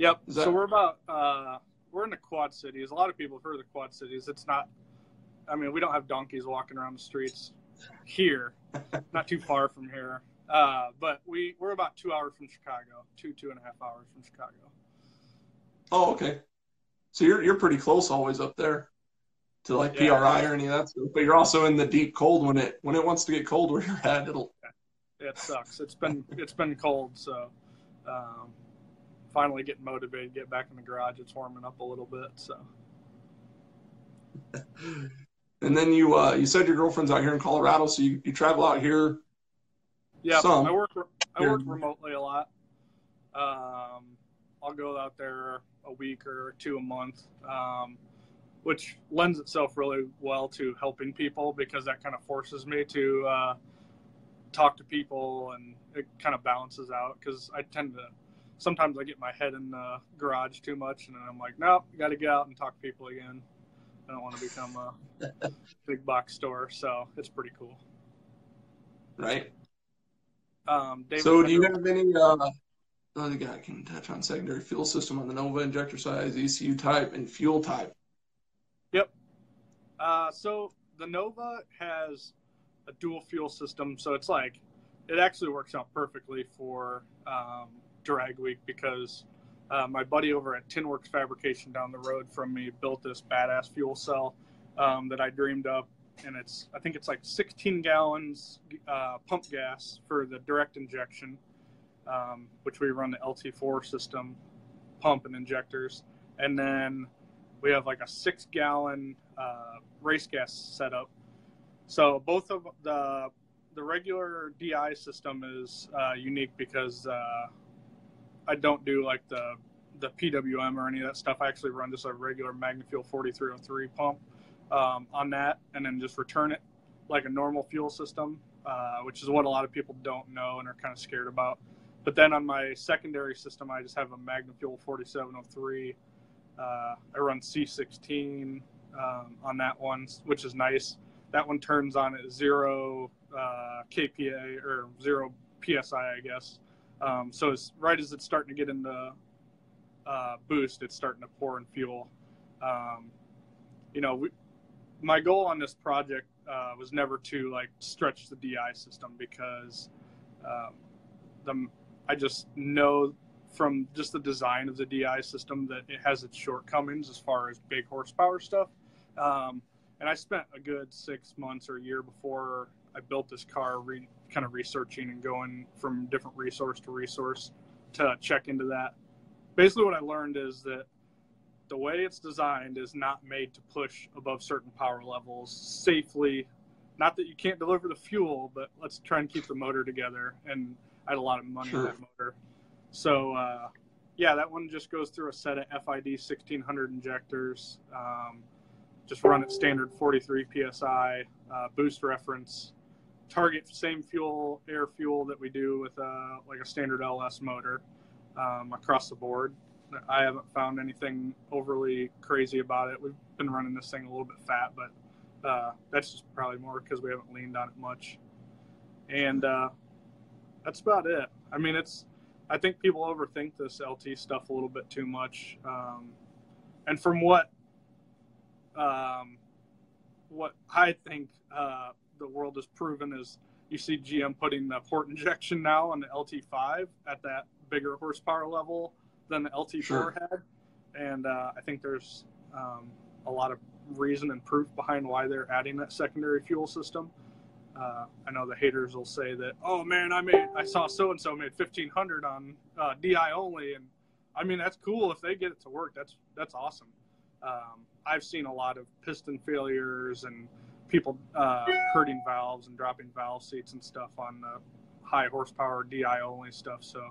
Yep. That- So we're about uh, we're in the Quad Cities. A lot of people have heard of the Quad Cities. It's not. I mean, we don't have donkeys walking around the streets here. not too far from here. Uh, but we we're about two hours from Chicago. Two two and a half hours from Chicago. Oh, okay. So you're you're pretty close always up there to like Yeah. PRI or any of that stuff. But you're also in the deep cold when it when it wants to get cold where you're at. It'll It sucks. It's been it's been cold, so um, finally getting motivated, to get back in the garage. It's warming up a little bit. So And then you uh, you said your girlfriend's out here in Colorado, so you, you travel out here. Yeah, Some. I work. I work remotely a lot. Um, I'll go out there a week or two a month, um, which lends itself really well to helping people because that kind of forces me to uh, talk to people and it kind of balances out because I tend to sometimes I get my head in the garage too much and then I'm like, nope, got to get out and talk to people again. I don't want to become a big box store, so it's pretty cool. Right. Um, David So, do you have any? Uh, other guy can touch on secondary fuel system on the Nova injector size, ECU type, and fuel type. Yep. Uh, so the Nova has a dual fuel system, so it's like it actually works out perfectly for um, drag week because uh, my buddy over at Tinworks Fabrication down the road from me built this badass fuel cell um, that I dreamed up, and it's I think it's like 16 gallons uh, pump gas for the direct injection, um, which we run the LT4 system pump and injectors, and then we have like a six gallon uh, race gas setup. So both of the the regular DI system is uh, unique because uh, I don't do like the the PWM or any of that stuff. I actually run just a regular MagnaFuel 4303 pump um, on that, and then just return it like a normal fuel system, uh, which is what a lot of people don't know and are kind of scared about. But then on my secondary system, I just have a MagnaFuel 4703 uh, I run C16 um, on that one, which is nice. That one turns on at zero uh, kPa or zero psi, I guess. Um, so it's right as it's starting to get into uh, boost, it's starting to pour in fuel. Um, you know, we, my goal on this project uh, was never to like stretch the DI system because um, the I just know from just the design of the DI system that it has its shortcomings as far as big horsepower stuff. Um, and I spent a good six months or a year before I built this car, re- kind of researching and going from different resource to resource to check into that. Basically, what I learned is that the way it's designed is not made to push above certain power levels safely. Not that you can't deliver the fuel, but let's try and keep the motor together. And I had a lot of money Sure. in that motor. So uh, yeah, that one just goes through a set of FIC 1600 injectors. Um, just run at standard 43 psi, uh, boost reference, target same fuel, air fuel that we do with a, like a standard LS motor um, across the board. I haven't found anything overly crazy about it. We've been running this thing a little bit fat, but uh, that's just probably more because we haven't leaned on it much. And uh, that's about it. I mean, it's I think people overthink this LT stuff a little bit too much. Um, and from what um, what I think uh, the world has proven is you see GM putting the port injection now on the LT5 at that bigger horsepower level than the LT4 Sure. had. And uh, I think there's um, a lot of reason and proof behind why they're adding that secondary fuel system. Uh, I know the haters will say that, oh man, I made, I saw so and so made 1500 on uh, DI only, and I mean that's cool if they get it to work. That's that's awesome. Um, I've seen a lot of piston failures and people uh, hurting valves and dropping valve seats and stuff on the high horsepower DI only stuff. So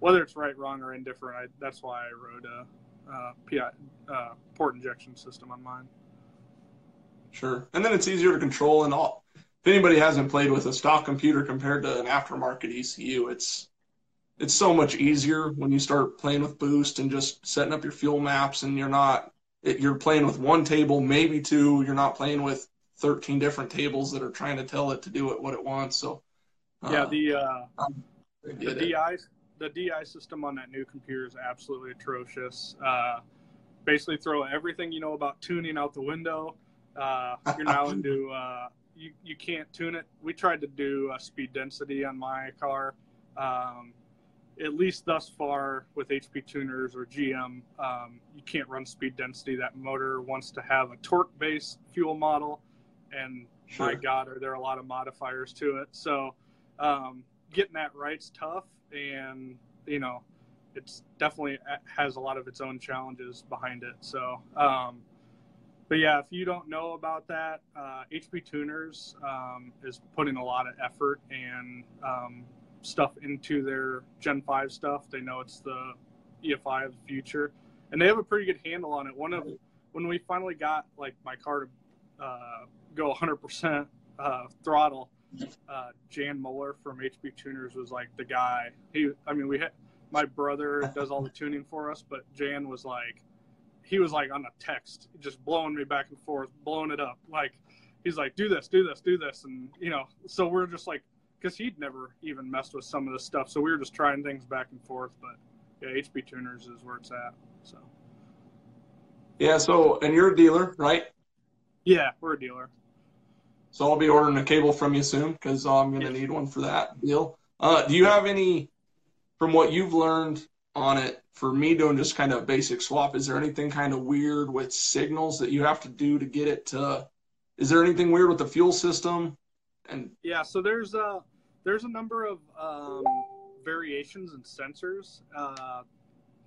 whether it's right, wrong, or indifferent, I, that's why I wrote a, uh PI, uh, port injection system on mine. Sure. And then it's easier to control and all. If anybody hasn't played with a stock computer compared to an aftermarket ECU, it's it's so much easier when you start playing with boost and just setting up your fuel maps and you're not it, you're playing with one table, maybe two, you're not playing with 13 different tables that are trying to tell it to do it what it wants. So yeah, uh, the uh, the it. DI the DI system on that new computer is absolutely atrocious. Uh, basically, throw everything you know about tuning out the window. Uh, you're now into uh, you you can't tune it. We tried to do a speed density on my car. Um, at least thus far with HP tuners or GM, um, you can't run speed density. That motor wants to have a torque based fuel model, and my God, are there a lot of modifiers to it? So um, getting that right's tough, and you know, it's definitely has a lot of its own challenges behind it. So, um, but yeah, if you don't know about that, uh, HP Tuners um, is putting a lot of effort and um, stuff into their Gen Five stuff. They know it's the EFI of the future, and they have a pretty good handle on it. One of when we finally got like my car to uh, go 100% uh, throttle, uh, Jan Muller from HP Tuners was like the guy. He, I mean, we had my brother does all the tuning for us, but Jan was like, he was like on a text, just blowing me back and forth, blowing it up. Like he's like, do this, do this, do this, and you know, so we're just like because he'd never even messed with some of this stuff, so we were just trying things back and forth. But yeah, HP Tuners is where it's at. So Yeah. So, and you're a dealer, right? yeah, we're a dealer. So I'll be ordering a cable from you soon because I'm going to need one for that deal. Uh, do you have any, from what you've learned on it, for me doing just kind of basic swap, is there anything kind of weird with signals that you have to do to get it to? Is there anything weird with the fuel system? And Yeah, so there's a there's a number of um, variations and sensors uh,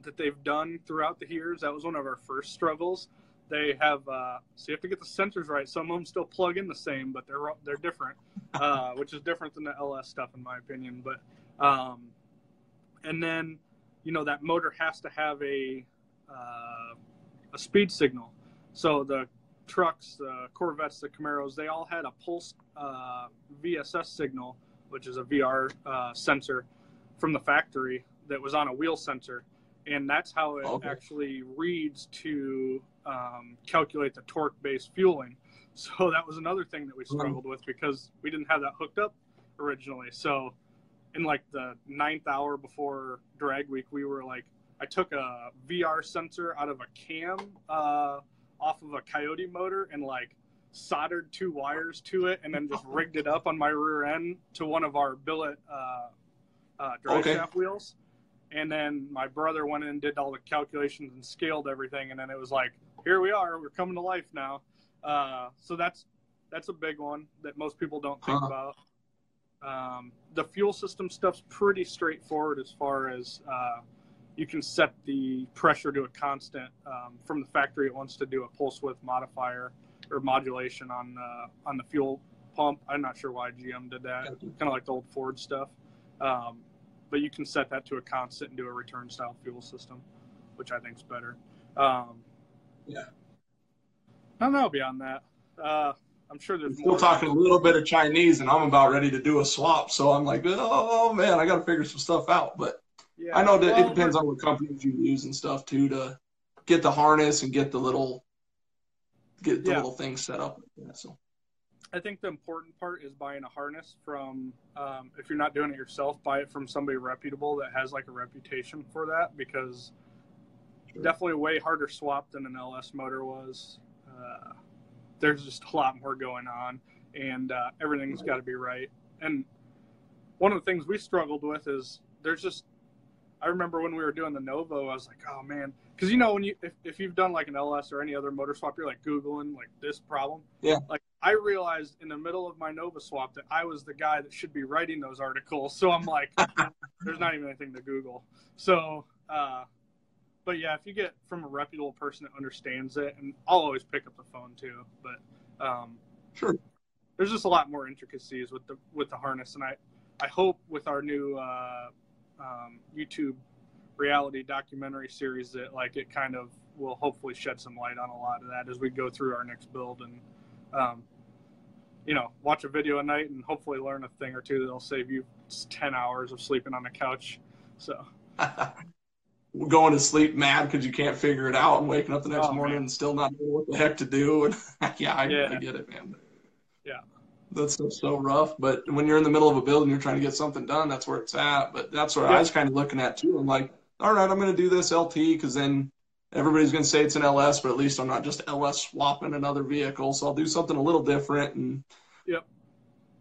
that they've done throughout the years. That was one of our first struggles. They have uh, so you have to get the sensors right. Some of them still plug in the same, but they're they're different, uh, which is different than the LS stuff in my opinion. But um, and then you know that motor has to have a uh, a speed signal. So the trucks, the Corvettes, the Camaros, they all had a pulse uh, VSS signal, which is a VR uh, sensor from the factory that was on a wheel sensor, and that's how it Okay. actually reads to um, calculate the torque-based fueling. So that was another thing that we struggled with because we didn't have that hooked up originally. So in like the ninth hour before drag week, we were like, I took a VR sensor out of a cam uh, off of a Coyote motor and like soldered two wires to it, and then just rigged it up on my rear end to one of our billet uh, uh, drive Okay. shaft wheels. And then my brother went in and did all the calculations and scaled everything, and then it was like, here we are, we're coming to life now. Uh, so that's that's a big one that most people don't think Huh. about. Um, the fuel system stuff's pretty straightforward as far as uh, you can set the pressure to a constant um, from the factory. It wants to do a pulse width modifier or modulation on uh, on the fuel pump. I'm not sure why GM did that. Kind of like the old Ford stuff. Um, but you can set that to a constant and do a return style fuel system, which I think is better. Um, Yeah. I don't know beyond that. Uh, I'm sure there's still more. talking a little bit of Chinese, and I'm about ready to do a swap. So I'm like, oh man, I got to figure some stuff out. But Yeah. I know that Well, it depends on what companies you use and stuff too to get the harness and get the little get the Yeah. little things set up. Yeah, so I think the important part is buying a harness from, um, if you're not doing it yourself, buy it from somebody reputable that has like a reputation for that because Sure. definitely a way harder swap than an LS motor was. Uh, there's just a lot more going on and uh, everything's got to be right. And one of the things we struggled with is there's just, I remember when we were doing the Nova, I was like, oh man, because you know when you if, if you've done like an LS or any other motor swap, you're like googling like this problem. Yeah. Like I realized in the middle of my Nova swap that I was the guy that should be writing those articles. So I'm like, there's not even anything to Google. So, uh, but yeah, if you get from a reputable person that understands it, and I'll always pick up the phone too. But um, sure. there's just a lot more intricacies with the with the harness, and I I hope with our new uh, um, YouTube reality documentary series that like it kind of will hopefully shed some light on a lot of that as we go through our next build and um, you know watch a video a night and hopefully learn a thing or two that'll save you 10 hours of sleeping on the couch so going to sleep mad because you can't figure it out and waking up the next Oh, morning man. and still not know what the heck to do. And yeah, I, Yeah. I get it, man. Yeah. That's so, so rough. But when you're in the middle of a build and you're trying to get something done, that's where it's at. But that's what I was kind of looking at too. I'm like, all right, I'm going to do this LT because then everybody's going to say it's an LS, but at least I'm not just LS swapping another vehicle. So I'll do something a little different. And Yep.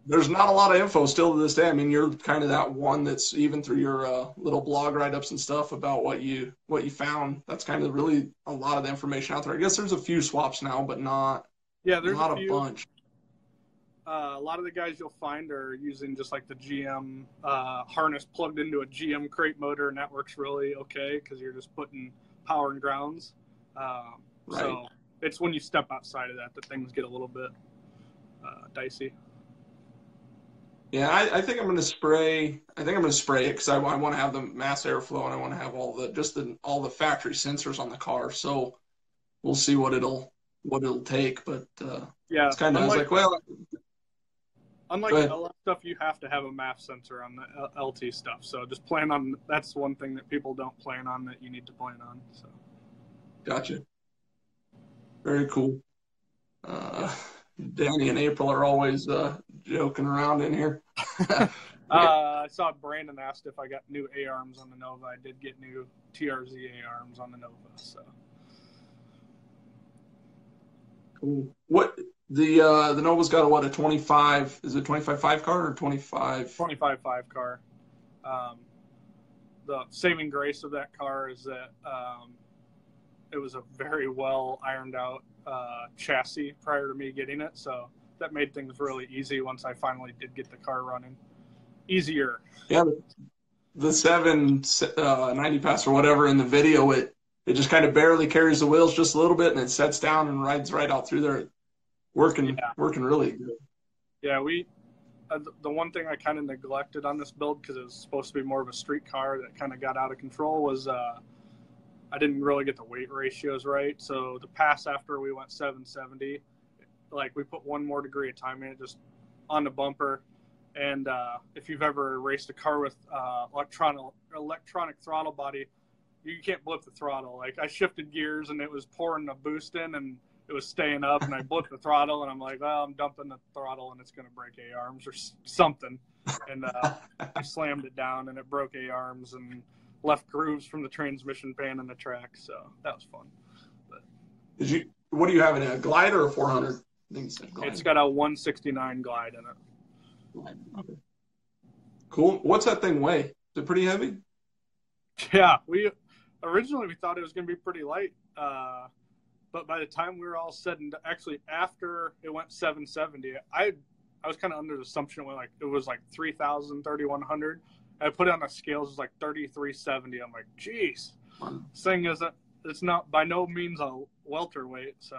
there's not a lot of info still to this day. I mean, you're kind of that one that's even through your uh, little blog write-ups and stuff about what you what you found. That's kind of really a lot of the information out there. I guess there's a few swaps now, but not yeah there's not a a, bunch. Uh, a lot of the guys you'll find are using just like the GM uh, harness plugged into a GM crate motor, and that works really okay because you're just putting power and grounds. Um, So it's when you step outside of that that things get a little bit uh, dicey. Yeah, I, I think I'm going to spray. I think I'm going to spray it because I, I want to have the mass airflow and I want to have all the just the all the factory sensors on the car. So we'll see what it'll what it'll take. But uh, Yeah, it's kind of like, well, unlike the ahead. LS stuff, you have to have a MAF sensor on the LT stuff. So just plan on that's one thing that people don't plan on that you need to plan on. So Gotcha. Very cool. Uh, Danny and April are always uh, joking around in here. uh, I saw Brandon asked if I got new A arms on the Nova. I did get new TRZ A arms on the Nova. So cool. What the uh, the Nova's got a what a twenty five? Is it twenty five five car or twenty five? Twenty five five car. Um, the saving grace of that car is that um, it was a very well ironed out uh, chassis prior to me getting it, so that made things really easy once I finally did get the car running. Easier. Yeah, the seven uh, ninety pass or whatever in the video, it it just kind of barely carries the wheels just a little bit, and it sets down and rides right out through there, working yeah. working really good. Yeah, we uh, the one thing I kind of neglected on this build because it was supposed to be more of a street car that kind of got out of control was uh, I didn't really get the weight ratios right. So the pass after we went 770, like we put one more degree of time in it just on the bumper. And uh, if you've ever raced a car with uh, electronic electronic throttle body, you can't blip the throttle. Like I shifted gears and it was pouring a boost in and it was staying up and I blipped the throttle and I'm like, well, I'm dumping the throttle and it's going to break A arms or something. And uh, I slammed it down and it broke A arms and left grooves from the transmission pan in the track. So that was fun. But, Did you? What do you have in it? A glide or a 400? I think it's, it's got a 169 glide in it. Okay. Cool. What's that thing weigh? Is it pretty heavy? Yeah, we originally we thought it was going to be pretty light. Uh, but by the time we were all said and actually after it went 770, I I was kind of under the assumption it went like it was like 3,000, 3,100. I put it on the scales, it was like 3,370. I'm like, geez, this thing isn't, it's not by no means a welterweight. So,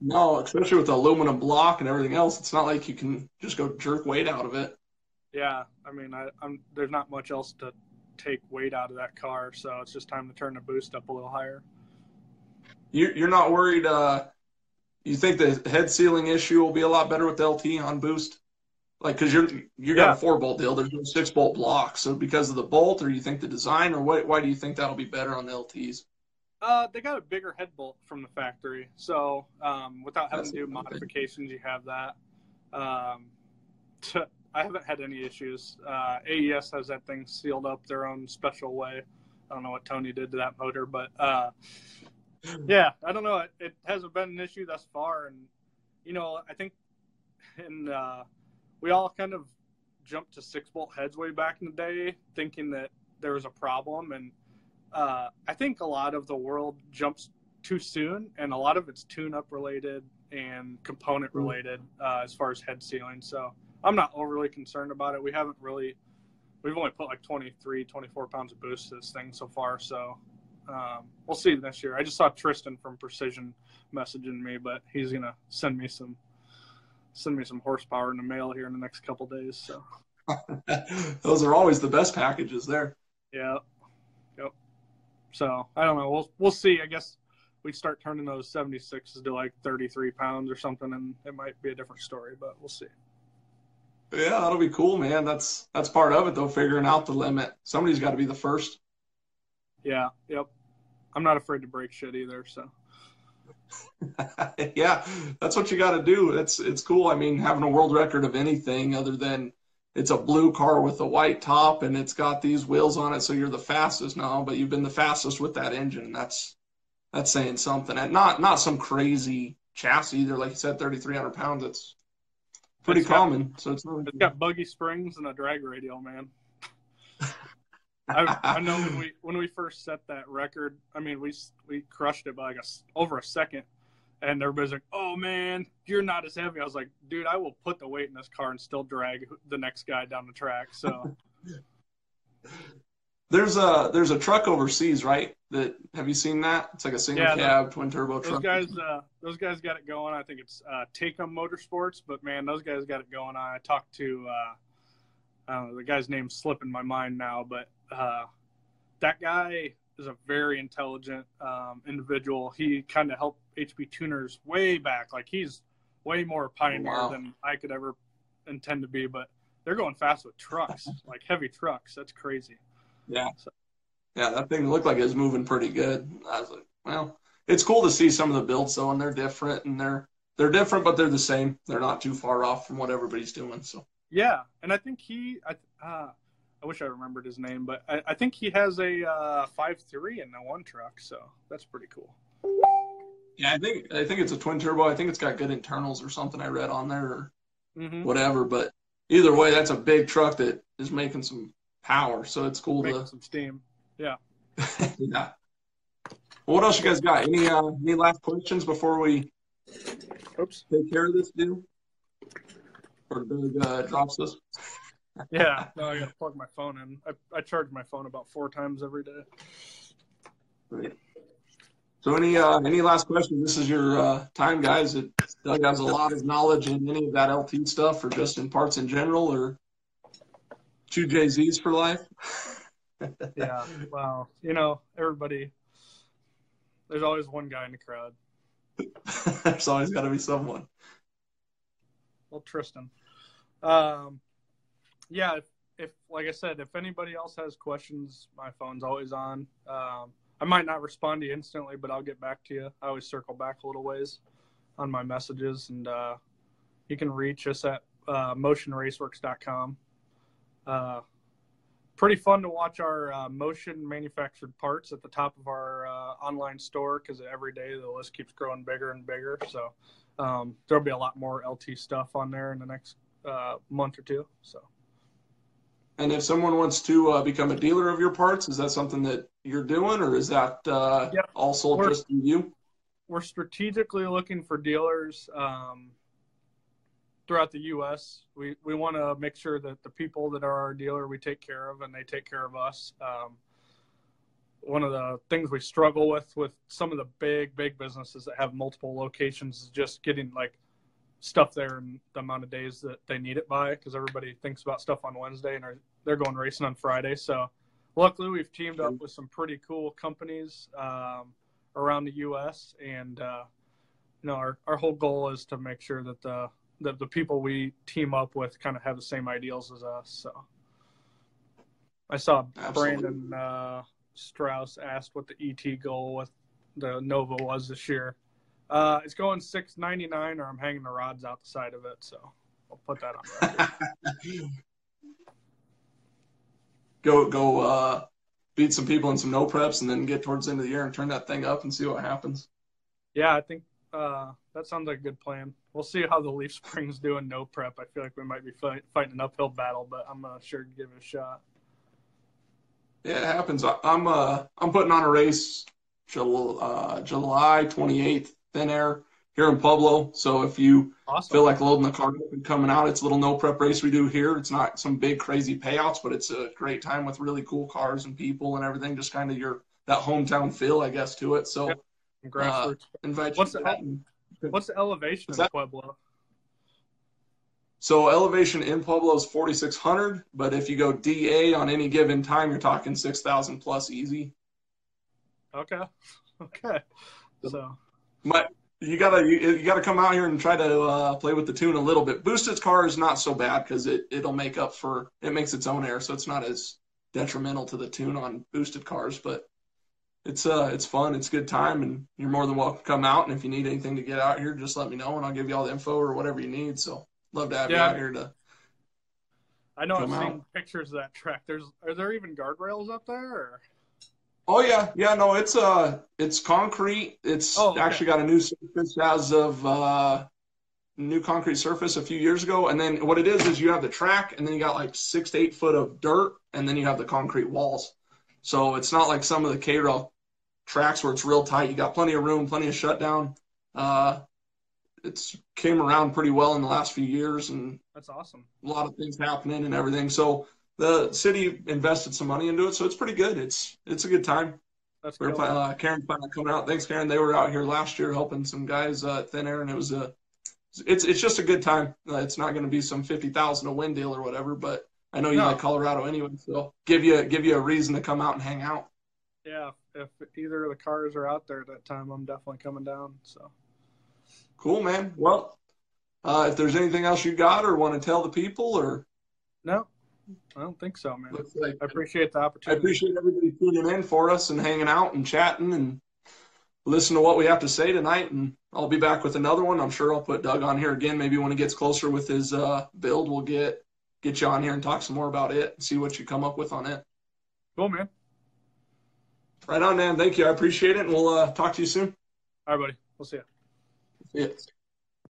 no, especially with the aluminum block and everything else, it's not like you can just go jerk weight out of it. Yeah, I mean, I, I'm there's not much else to take weight out of that car, so it's just time to turn the boost up a little higher you're not worried. Uh, you think the head sealing issue will be a lot better with LT on boost? Like, because you're you got yeah. a four bolt deal, there's no six bolt block. So because of the bolt, or you think the design, or what? Why do you think that'll be better on the LTs? Uh, they got a bigger head bolt from the factory, so um, without having That's to do modifications, you have that. Um, I haven't had any issues. Uh, AES has that thing sealed up their own special way. I don't know what Tony did to that motor, but uh, yeah, I don't know. It, it, hasn't been an issue thus far, and you know, I think, and uh, we all kind of jumped to six bolt heads way back in the day, thinking that there was a problem, and uh, I think a lot of the world jumps too soon, and a lot of it's tune-up related and component mm. related uh, as far as head sealing. So I'm not overly concerned about it. We haven't really, we've only put like 23, 24 pounds of boost to this thing so far, so um, we'll see next year. I just saw Tristan from Precision messaging me, but he's gonna send me some send me some horsepower in the mail here in the next couple days. So those are always the best packages there. Yeah. Yep. So I don't know. We'll we'll see. I guess we start turning those 76s to like 33 pounds or something, and it might be a different story, but we'll see. Yeah, that'll be cool, man. That's that's part of it though, figuring out the limit. Somebody's got to be the first. Yeah. Yep. I'm not afraid to break shit either. So. yeah, that's what you got to do. It's it's cool. I mean, having a world record of anything other than it's a blue car with a white top and it's got these wheels on it, so you're the fastest now. But you've been the fastest with that engine. That's that's saying something. And not not some crazy chassis either. Like you said, 3,300 pounds. It's pretty it's common. Got, so it's, it's got buggy springs and a drag radial, man. I, I, know when we when we first set that record, I mean we we crushed it by like a, over a second, and everybody's like, "Oh man, you're not as heavy." I was like, "Dude, I will put the weight in this car and still drag the next guy down the track." So there's a there's a truck overseas, right? That have you seen that? It's like a single yeah, cab twin turbo those truck. Those guys, uh, those guys got it going. I think it's uh, Tecum Motorsports, but man, those guys got it going. I talked to. Uh, I know, the guy's name's slipping my mind now, but uh, that guy is a very intelligent um, individual. He kind of helped HP tuners way back. Like he's way more pioneer wow. than I could ever intend to be. But they're going fast with trucks, like heavy trucks. That's crazy. Yeah. So. Yeah, that thing looked like it was moving pretty good. I was like, well, it's cool to see some of the builds though, and they're different and they're they're different, but they're the same. They're not too far off from what everybody's doing. So Yeah, and I think he, I, uh, I wish I remembered his name, but I, I think he has a uh, five three in the one truck, so that's pretty cool. yeah, I think I think it's a twin turbo. I think it's got good internals or something. I read on there or Mm-hmm. whatever. But either way, that's a big truck that is making some power. So it's cool Making to some steam. yeah. Yeah. What else you guys got? Any uh, any last questions before we Oops. take care of this deal? Or Doug uh, drops this? Yeah. No, I got to plug my phone in. I, I charge my phone about four times every day. Right. So any uh, any last questions? This is your uh, time, guys. It, Doug has a lot of knowledge in any of that LT stuff, or just in parts in general, or two JZs for life. Yeah. Wow. You know, everybody. There's always one guy in the crowd. There's always got to be someone. Well, Tristan. Um, yeah. If, if, like I said, if anybody else has questions, my phone's always on. Um, I might not respond to you instantly, but I'll get back to you. I always circle back a little ways on my messages, and uh, you can reach us at uh, motionraceworks.com. Uh, pretty fun to watch our uh, motion manufactured parts at the top of our uh, online store because every day the list keeps growing bigger and bigger. So um, there'll be a lot more LT stuff on there in the next uh, month or two. So And if someone wants to uh, become a dealer of your parts, is that something that you're doing, or is that uh, Yep. all sold We're- just to you? we're strategically looking for dealers um, throughout the U.S. We we want to make sure that the people that are our dealer we take care of and they take care of us. Um, one of the things we struggle with with some of the big big businesses that have multiple locations is just getting like stuff there in the amount of days that they need it by because everybody thinks about stuff on Wednesday and are, they're going racing on Friday. So luckily we've teamed up with some pretty cool companies. Um, around the U.S. and uh, you know our, our whole goal is to make sure that the that the people we team up with kind of have the same ideals as us. So I saw Absolutely. Brandon uh, Strauss asked what the ET goal with the Nova was this year. Uh, it's going six ninety nine, or I'm hanging the rods out the side of it. So I'll put that on go go uh, beat some people in some no preps, and then get towards the end of the year and turn that thing up and see what happens. yeah, I think uh, that sounds like a good plan. We'll see how the Leaf Springs do in no prep. I feel like we might be fight, fighting an uphill battle, but I'm uh, sure to give it a shot. Yeah, it happens. I, I'm uh I'm putting on a race Jul- uh, July 28th, thin air here in Pueblo. So if you Awesome. feel like loading the car up and coming out, it's a little no prep race we do here. It's not some big crazy payouts, but it's a great time with really cool cars and people and everything. Just kind of your that hometown feel, I guess, to it. So Yep. Grassroots. Uh, invite What's you. the- to that. And- What's the elevation in Pueblo? So elevation in Pueblo is 4,600, but if you go DA on any given time, you're talking 6,000 plus easy. Okay. Okay. So But you gotta you, you gotta come out here and try to uh, play with the tune a little bit. Boosted car is not so bad because it it'll make up for it makes its own air, so it's not as detrimental to the tune on boosted cars. But it's uh it's fun, it's a good time, and you're more than welcome to come out. And if you need anything to get out here, just let me know, and I'll give you all the info or whatever you need. So love to have you out here to. I know I've seen out. pictures of that track. There's are there even guardrails up there? Or? Oh yeah, yeah. No, it's uh, it's concrete. It's Oh, okay. actually got a new surface as of uh, new concrete surface a few years ago. And then what it is is you have the track, and then you got like six to eight foot of dirt, and then you have the concrete walls. So it's not like some of the K rail tracks where it's real tight. You got plenty of room, plenty of shutdown. Uh, it's came around pretty well in the last few years, and That's awesome. a lot of things happening and everything. So the city invested some money into it, so it's pretty good. It's it's a good time. That's We were good. planning, uh, Karen's planning on coming out. Thanks, Karen. They were out here last year helping some guys uh, at Thin Air, and it was a, it's it's just a good time. Uh, it's not going to be some fifty thousand a win deal or whatever, but I know you No. like Colorado anyway, so give you give you a reason to come out and hang out. Yeah. If either of the cars are out there at that time, I'm definitely coming down. So Cool, man. Well, uh, if there's anything else you got or want to tell the people, or no, I don't think so, man. like I appreciate the opportunity. I appreciate everybody tuning in for us and hanging out and chatting and listen to what we have to say tonight, and I'll be back with another one. I'm sure I'll put Doug on here again. Maybe when he gets closer with his uh, build, we'll get get you on here and talk some more about it and see what you come up with on it. Cool, man. Right on, man. Thank you. I appreciate it, and we'll uh, talk to you soon. All right, buddy. We'll see you. See ya.